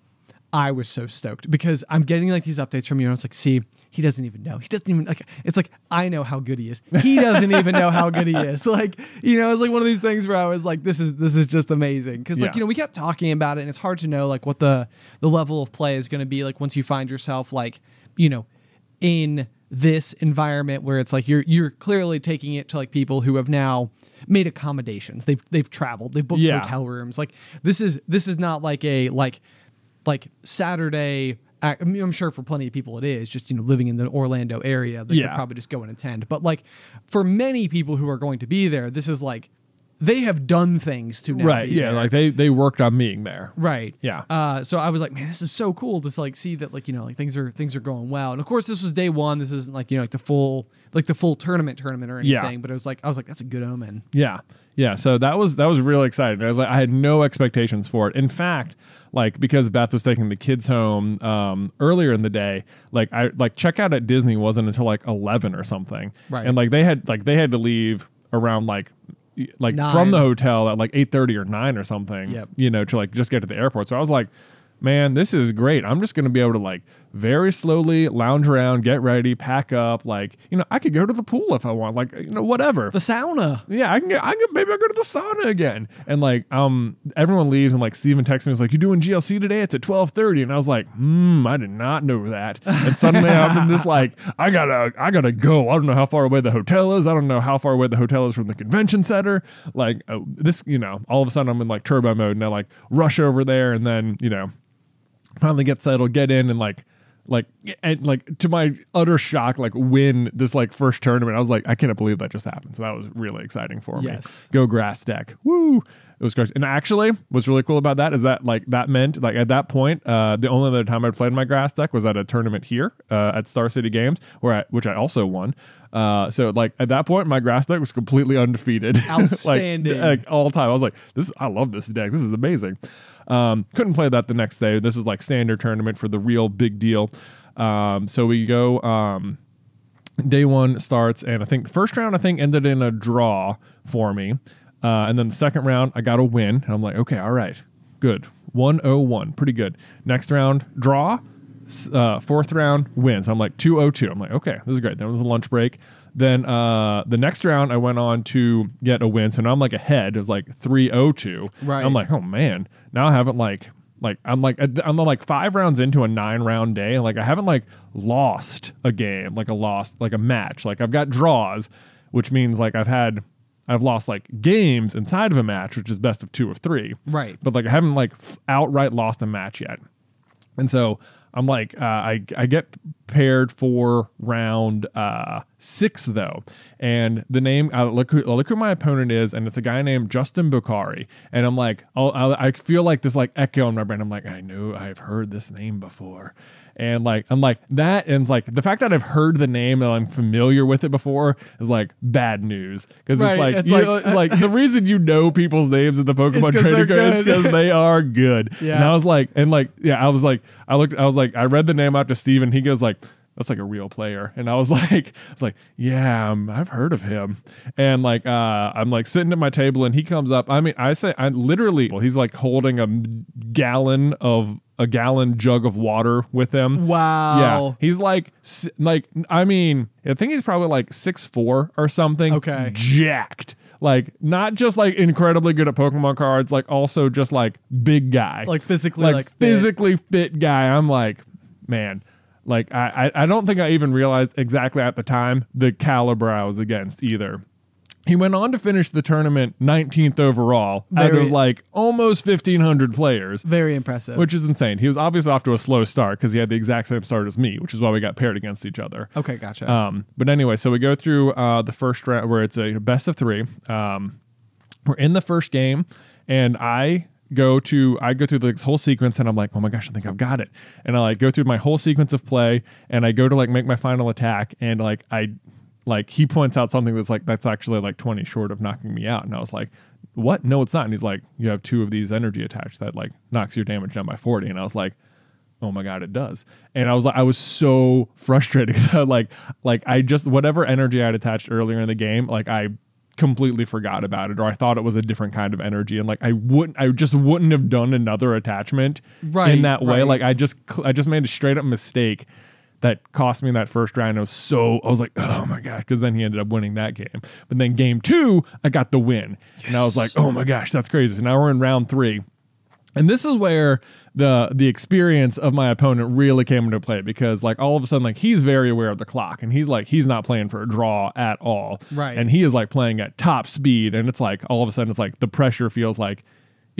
I was so stoked because I'm getting like these updates from you, and I was like, see, he doesn't even know. He doesn't even like. It's like I know how good he is. He (laughs) doesn't even know how good he is. Like you know, it's like one of these things where I was like, this is this is just amazing because like Yeah. you know we kept talking about it, and it's hard to know like what the the level of play is going to be like once you find yourself like you know in this environment where it's like you're you're clearly taking it to like people who have now made accommodations. They've they've traveled. They've booked Yeah. hotel rooms. Like this is this is not like a like like Saturday. I mean, I'm sure for plenty of people it is just you know living in the Orlando area. They Yeah. could probably just go and attend. But like for many people who are going to be there, this is like they have done things to now Right. Yeah. there. Like they, they worked on being there. Right. Yeah. Uh, so I was like, man, this is so cool to like see that like you know like things are things are going well. And of course, this was day one. This isn't like you know like the full like the full tournament tournament or anything. Yeah. But it was like I was like that's a good omen. Yeah. Yeah. So that was that was really exciting. I was like I had no expectations for it. In fact, like because Beth was taking the kids home um, earlier in the day, like I like checkout at Disney wasn't until like eleven or something. Right. And like they had like they had to leave around like like Nine. from the hotel at like eight thirty or nine or something. Yep. You know, to like just get to the airport. So I was like, man, this is great. I'm just gonna be able to like very slowly lounge around, get ready, pack up. Like, you know, I could go to the pool if I want. Like, you know, whatever. The sauna. Yeah, I can get, I can maybe I'll go to the sauna again. And like, um, everyone leaves and like Steven texts me, was like, You doing GLC today? It's at twelve thirty. And I was like, hmm, I did not know that. And suddenly I'm in this like, I gotta, I gotta go. I don't know how far away the hotel is. I don't know how far away the hotel is from the convention center. Like uh, this, you know, all of a sudden I'm in like turbo mode and I like rush over there and then, you know, finally get settled, get in and like like and like to my utter shock, like win this like first tournament. I was like, I can't believe that just happened. So that was really exciting for me. Yes. Go grass deck. Woo. It was great. And actually, what's really cool about that is that like that meant like at that point, uh, the only other time I played my grass deck was at a tournament here uh, at Star City Games, where I, which I also won. Uh, so like at that point, my grass deck was completely undefeated. (laughs) Like, Outstanding. like, all time. I was like, this I love this deck. This is amazing. Um, couldn't play that the next day. This is like standard tournament for the real big deal. Um, so we go um, day one starts, and I think the first round I think ended in a draw for me. Uh, and then the second round I got a win. And I'm like, okay, all right, good. 101, pretty good. Next round, draw. Uh, fourth round wins. I'm like 202. I'm like, okay, this is great. Then was a lunch break. Then uh, the next round, I went on to get a win. So now I'm like ahead. It was like 302. Right. I'm like, oh man, now I haven't like like I'm like I'm like five rounds into a nine round day, like I haven't like lost a game, like a lost like a match. Like I've got draws, which means like I've had I've lost like games inside of a match, which is best of two of three. Right. But like I haven't like f- outright lost a match yet. And so I'm like, uh, I I get paired for round uh, six though, and the name I look who I look who my opponent is, and it's a guy named Justin Bokhari, and I'm like, I'll, I'll, I feel like this like echo in my brain. I'm like, I know I've heard this name before, and like I'm like that, and like the fact that I've heard the name and I'm familiar with it before is like bad news because Right, it's like it's like- know, like the reason you know people's names in the (laughs) Pokemon trading cards is because they are good. Yeah. (laughs) And I was like, and like, yeah, I was like, I looked, I was like, I read the name out to Steven. He goes like, that's like a real player. And I was (laughs) like, I was like, yeah, um, I've heard of him. And like, uh, I'm like sitting at my table and he comes up. I mean, I say, I literally, well, he's like holding a gallon of a gallon jug of water with him. Wow. Yeah. He's like, like, I mean, I think he's probably like six four or something. Okay. Jacked. Like, not just like incredibly good at Pokemon cards, like also just like big guy. Like physically, like, like, physically fit guy. I'm like, man, like I I don't think I even realized exactly at the time the caliber I was against either. He went on to finish the tournament 19th overall out Very- of like almost 1,500 players, Very impressive. which is insane. He was obviously off to a slow start because he had the exact same start as me, which is why we got paired against each other. okay, gotcha. Um, but anyway, so we go through uh, the first round where it's a best of three. Um, we're in the first game, and I go to I go through this whole sequence, and I'm like, oh my gosh, I think I've got it. And I like go through my whole sequence of play, and I go to like make my final attack, and like I like he points out something that's like that's actually like 20 short of knocking me out, and I was like. What? No, it's not. And he's like, you have two of these energy attached that like knocks your damage down by 40. And I was like, oh my god it does and i was like i was so frustrated (laughs) I, like like i just whatever energy i had attached earlier in the game like i completely forgot about it or i thought it was a different kind of energy and like i wouldn't i just wouldn't have done another attachment Right, in that way right. like i just i just made a straight up mistake that cost me that first round. I was so I was like, oh my gosh, because then he ended up winning that game. But then game two, I got the win, and I was like, oh my gosh, that's crazy. So now we're in round three, and this is where the the experience of my opponent really came into play because like all of a sudden like he's very aware of the clock and he's like he's not playing for a draw at all. Right. And he is like playing at top speed and it's like all of a sudden it's like the pressure feels like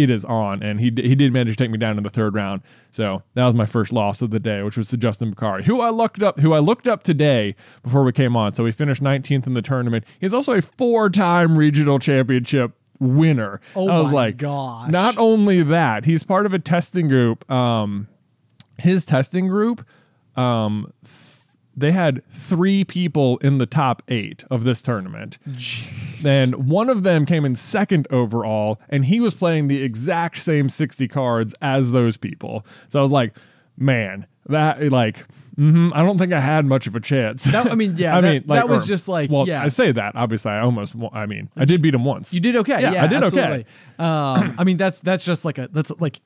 it is on and he d- he did manage to take me down in the third round. So that was my first loss of the day, which was to Justin Bokhari, who I looked up who I looked up today before we came on. So he finished 19th in the tournament. He's also a four-time regional championship winner. Oh I was my like, gosh. not only that, he's part of a testing group. Um, his testing group, um, they had three people in the top eight of this tournament. and one of them came in second overall, and he was playing the exact same 60 cards as those people. So I was like, man, that like, mhm, I don't think I had much of a chance. That- I mean, (laughs) yeah, I that- mean, like, that was or- just like, well, yeah. I say that obviously. I almost, I mean, I did beat him once. You did okay. Yeah, Yeah, I did okay. Um, I mean, that's that's just like a that's like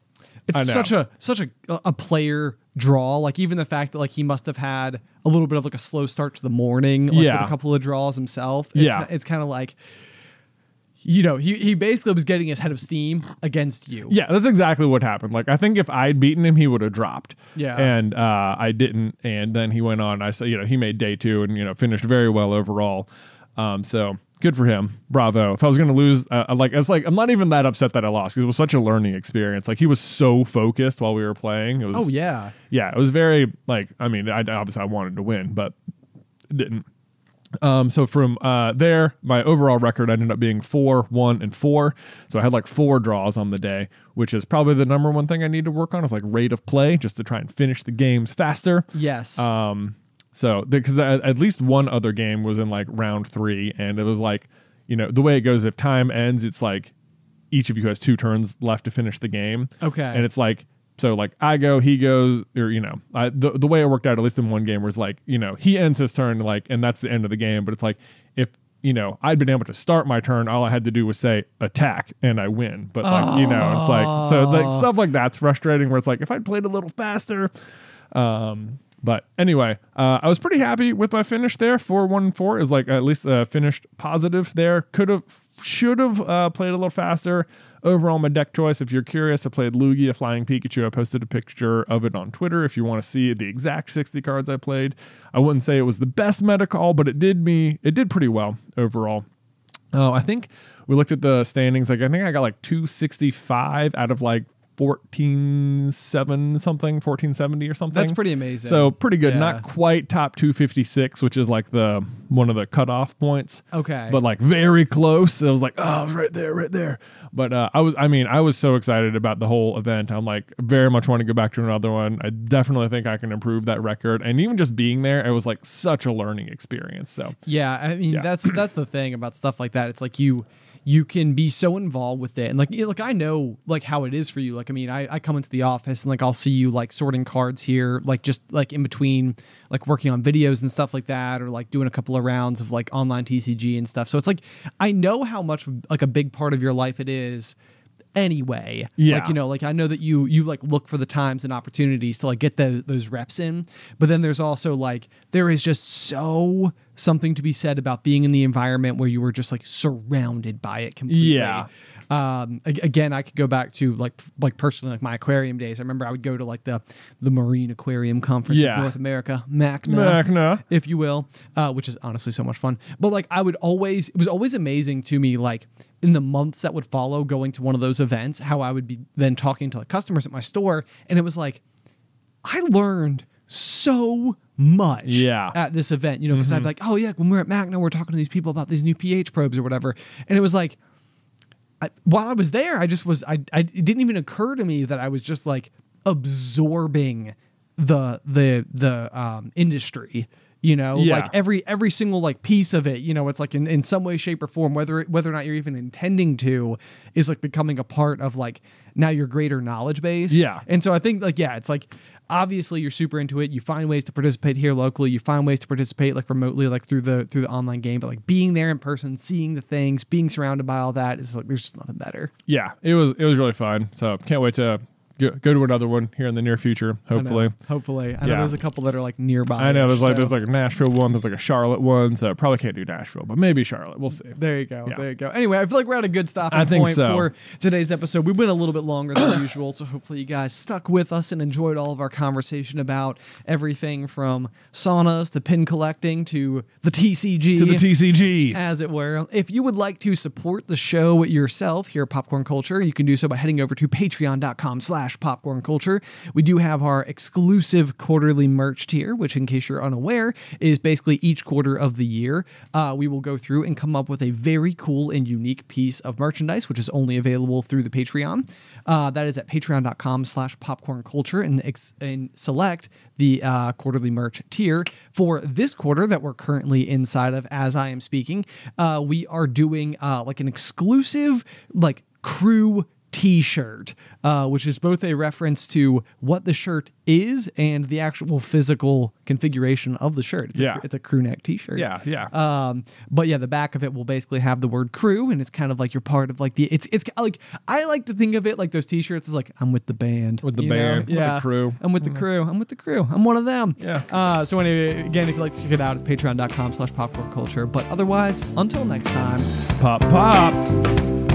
it's such a such a a player draw. Like even the fact that like he must have had a little bit of like a slow start to the morning. Like, Yeah. with a couple of draws himself. It's, Yeah. it's kind of like. You know, he, he basically was getting his head of steam against you. Yeah, that's exactly what happened. Like I think if I'd beaten him, he would have dropped. Yeah. and uh, I didn't, and then he went on. I said, you know, he made day two and you know finished very well overall. Um, so good for him. Bravo. If I was going to lose, uh, like it's like I'm not even that upset that I lost because it was such a learning experience. Like he was so focused while we were playing. It was. Oh yeah. yeah, it was very like I mean, I obviously I wanted to win, but didn't. Um, so from uh, there, my overall record ended up being four, one, and four. So I had like four draws on the day, which is probably the number one thing I need to work on is like rate of play, just to try and finish the games faster. Yes. Um, so because at least one other game was in like round three, and it was like, you know, the way it goes, if time ends, it's like each of you has two turns left to finish the game. Okay. And it's like, so like I go, he goes, or you know, I, the the way it worked out, at least in one game, was like, you know, he ends his turn, like, and that's the end of the game. But it's like if you know I'd been able to start my turn, all I had to do was say attack, and I win. But like, you know, it's like so like stuff like that's frustrating. Where it's like if I'd played a little faster. Um, but anyway, uh, I was pretty happy with my finish there. Four one four is like at least uh, finished positive there. Could have, should have uh, played a little faster. Overall, my deck choice. If you're curious, I played Lugia, a Flying Pikachu. I posted a picture of it on Twitter. If you want to see the exact 60 cards I played, I wouldn't say it was the best meta call, but it did me. It did pretty well overall. Oh, I think we looked at the standings. Like I think I got like 265 out of like 14.7 something, 1470 or something. That's pretty amazing. So pretty good. Yeah. Not quite top 256, which is like the one of the cutoff points. Okay. But like very close. I was like, oh, was right there, right there. But uh, I was, I mean, I was so excited about the whole event. I'm like, very much want to go back to another one. I definitely think I can improve that record. And even just being there, it was like such a learning experience. So Yeah, I mean Yeah. that's that's the thing about stuff like that. It's like you you can be so involved with it, and like like I know like how it is for you. Like I mean, I, I come into the office and like I'll see you like sorting cards here, like just like in between like working on videos and stuff like that, or like doing a couple of rounds of like online TCG and stuff. So it's like I know how much like a big part of your life it is anyway Yeah. like you know like i know that you you like look for the times and opportunities to like get the, those reps in but then there's also like there is just so something to be said about being in the environment where you were just like surrounded by it completely Yeah. Um, again, I could go back to like like personally like my aquarium days. I remember I would go to like the the Marine Aquarium Conference Yeah. of North America, MACNA, MACNA. if you will, uh, which is honestly so much fun. But like I would always, it was always amazing to me, like in the months that would follow going to one of those events, how I would be then talking to like customers at my store, and it was like I learned so much Yeah. at this event, you know, because I'd be like, oh yeah, when we we're at MACNA, we're talking to these people about these new pH probes or whatever, and it was like, I, while I was there, I just was, I, I, it didn't even occur to me that I was just like absorbing the the the um, industry. You know, Yeah. like every every single like piece of it, you know, it's like in, in some way, shape, or form, whether whether or not you're even intending to, is like becoming a part of like now your greater knowledge base. Yeah. And so I think like yeah, it's like obviously you're super into it. You find ways to participate here locally. You find ways to participate like remotely, like through the through the online game. But like being there in person, seeing the things, being surrounded by all that is like there's just nothing better. Yeah, it was it was really fun. So can't wait to go, go to another one here in the near future. I know. Hopefully. hopefully. I know Yeah. there's a couple that are like nearby. I know there's like there's like a Nashville one, there's like a Charlotte one, so probably can't do Nashville, but maybe Charlotte. We'll see. There you go. Yeah. There you go. Anyway, I feel like we're at a good stopping I think point so. for today's episode. We went a little bit longer than (coughs) usual, so hopefully you guys stuck with us and enjoyed all of our conversation about everything from saunas to pin collecting to the TCG. To the TCG. as it were. If you would like to support the show yourself here at Popcorn Culture, you can do so by heading over to patreon.com slash popcorn culture. We do have our exclusive quarterly merch tier, which in case you're unaware, is basically each quarter of the year. Uh, we will go through and come up with a very cool and unique piece of merchandise, which is only available through the Patreon. Uh, that is at patreon.com slash popcorn culture and, ex- and select the uh, quarterly merch tier. For this quarter that we're currently inside of as I am speaking, uh, we are doing uh, like an exclusive like crew t-shirt uh, which is both a reference to what the shirt is and the actual physical configuration of the shirt it's, Yeah. a, it's a crew neck t-shirt Yeah, yeah. um, but yeah, the back of it will basically have the word crew, and it's kind of like you're part of like the. It's it's like I like to think of it like those T-shirts is like I'm with the band, With the know? band, with the yeah, crew. I'm with the crew. I'm with the crew. I'm one of them. Yeah. Uh, so anyway, again, if you'd like to check it out, it's Patreon.com/slash Popcorn Culture. But otherwise, until next time. Pop pop.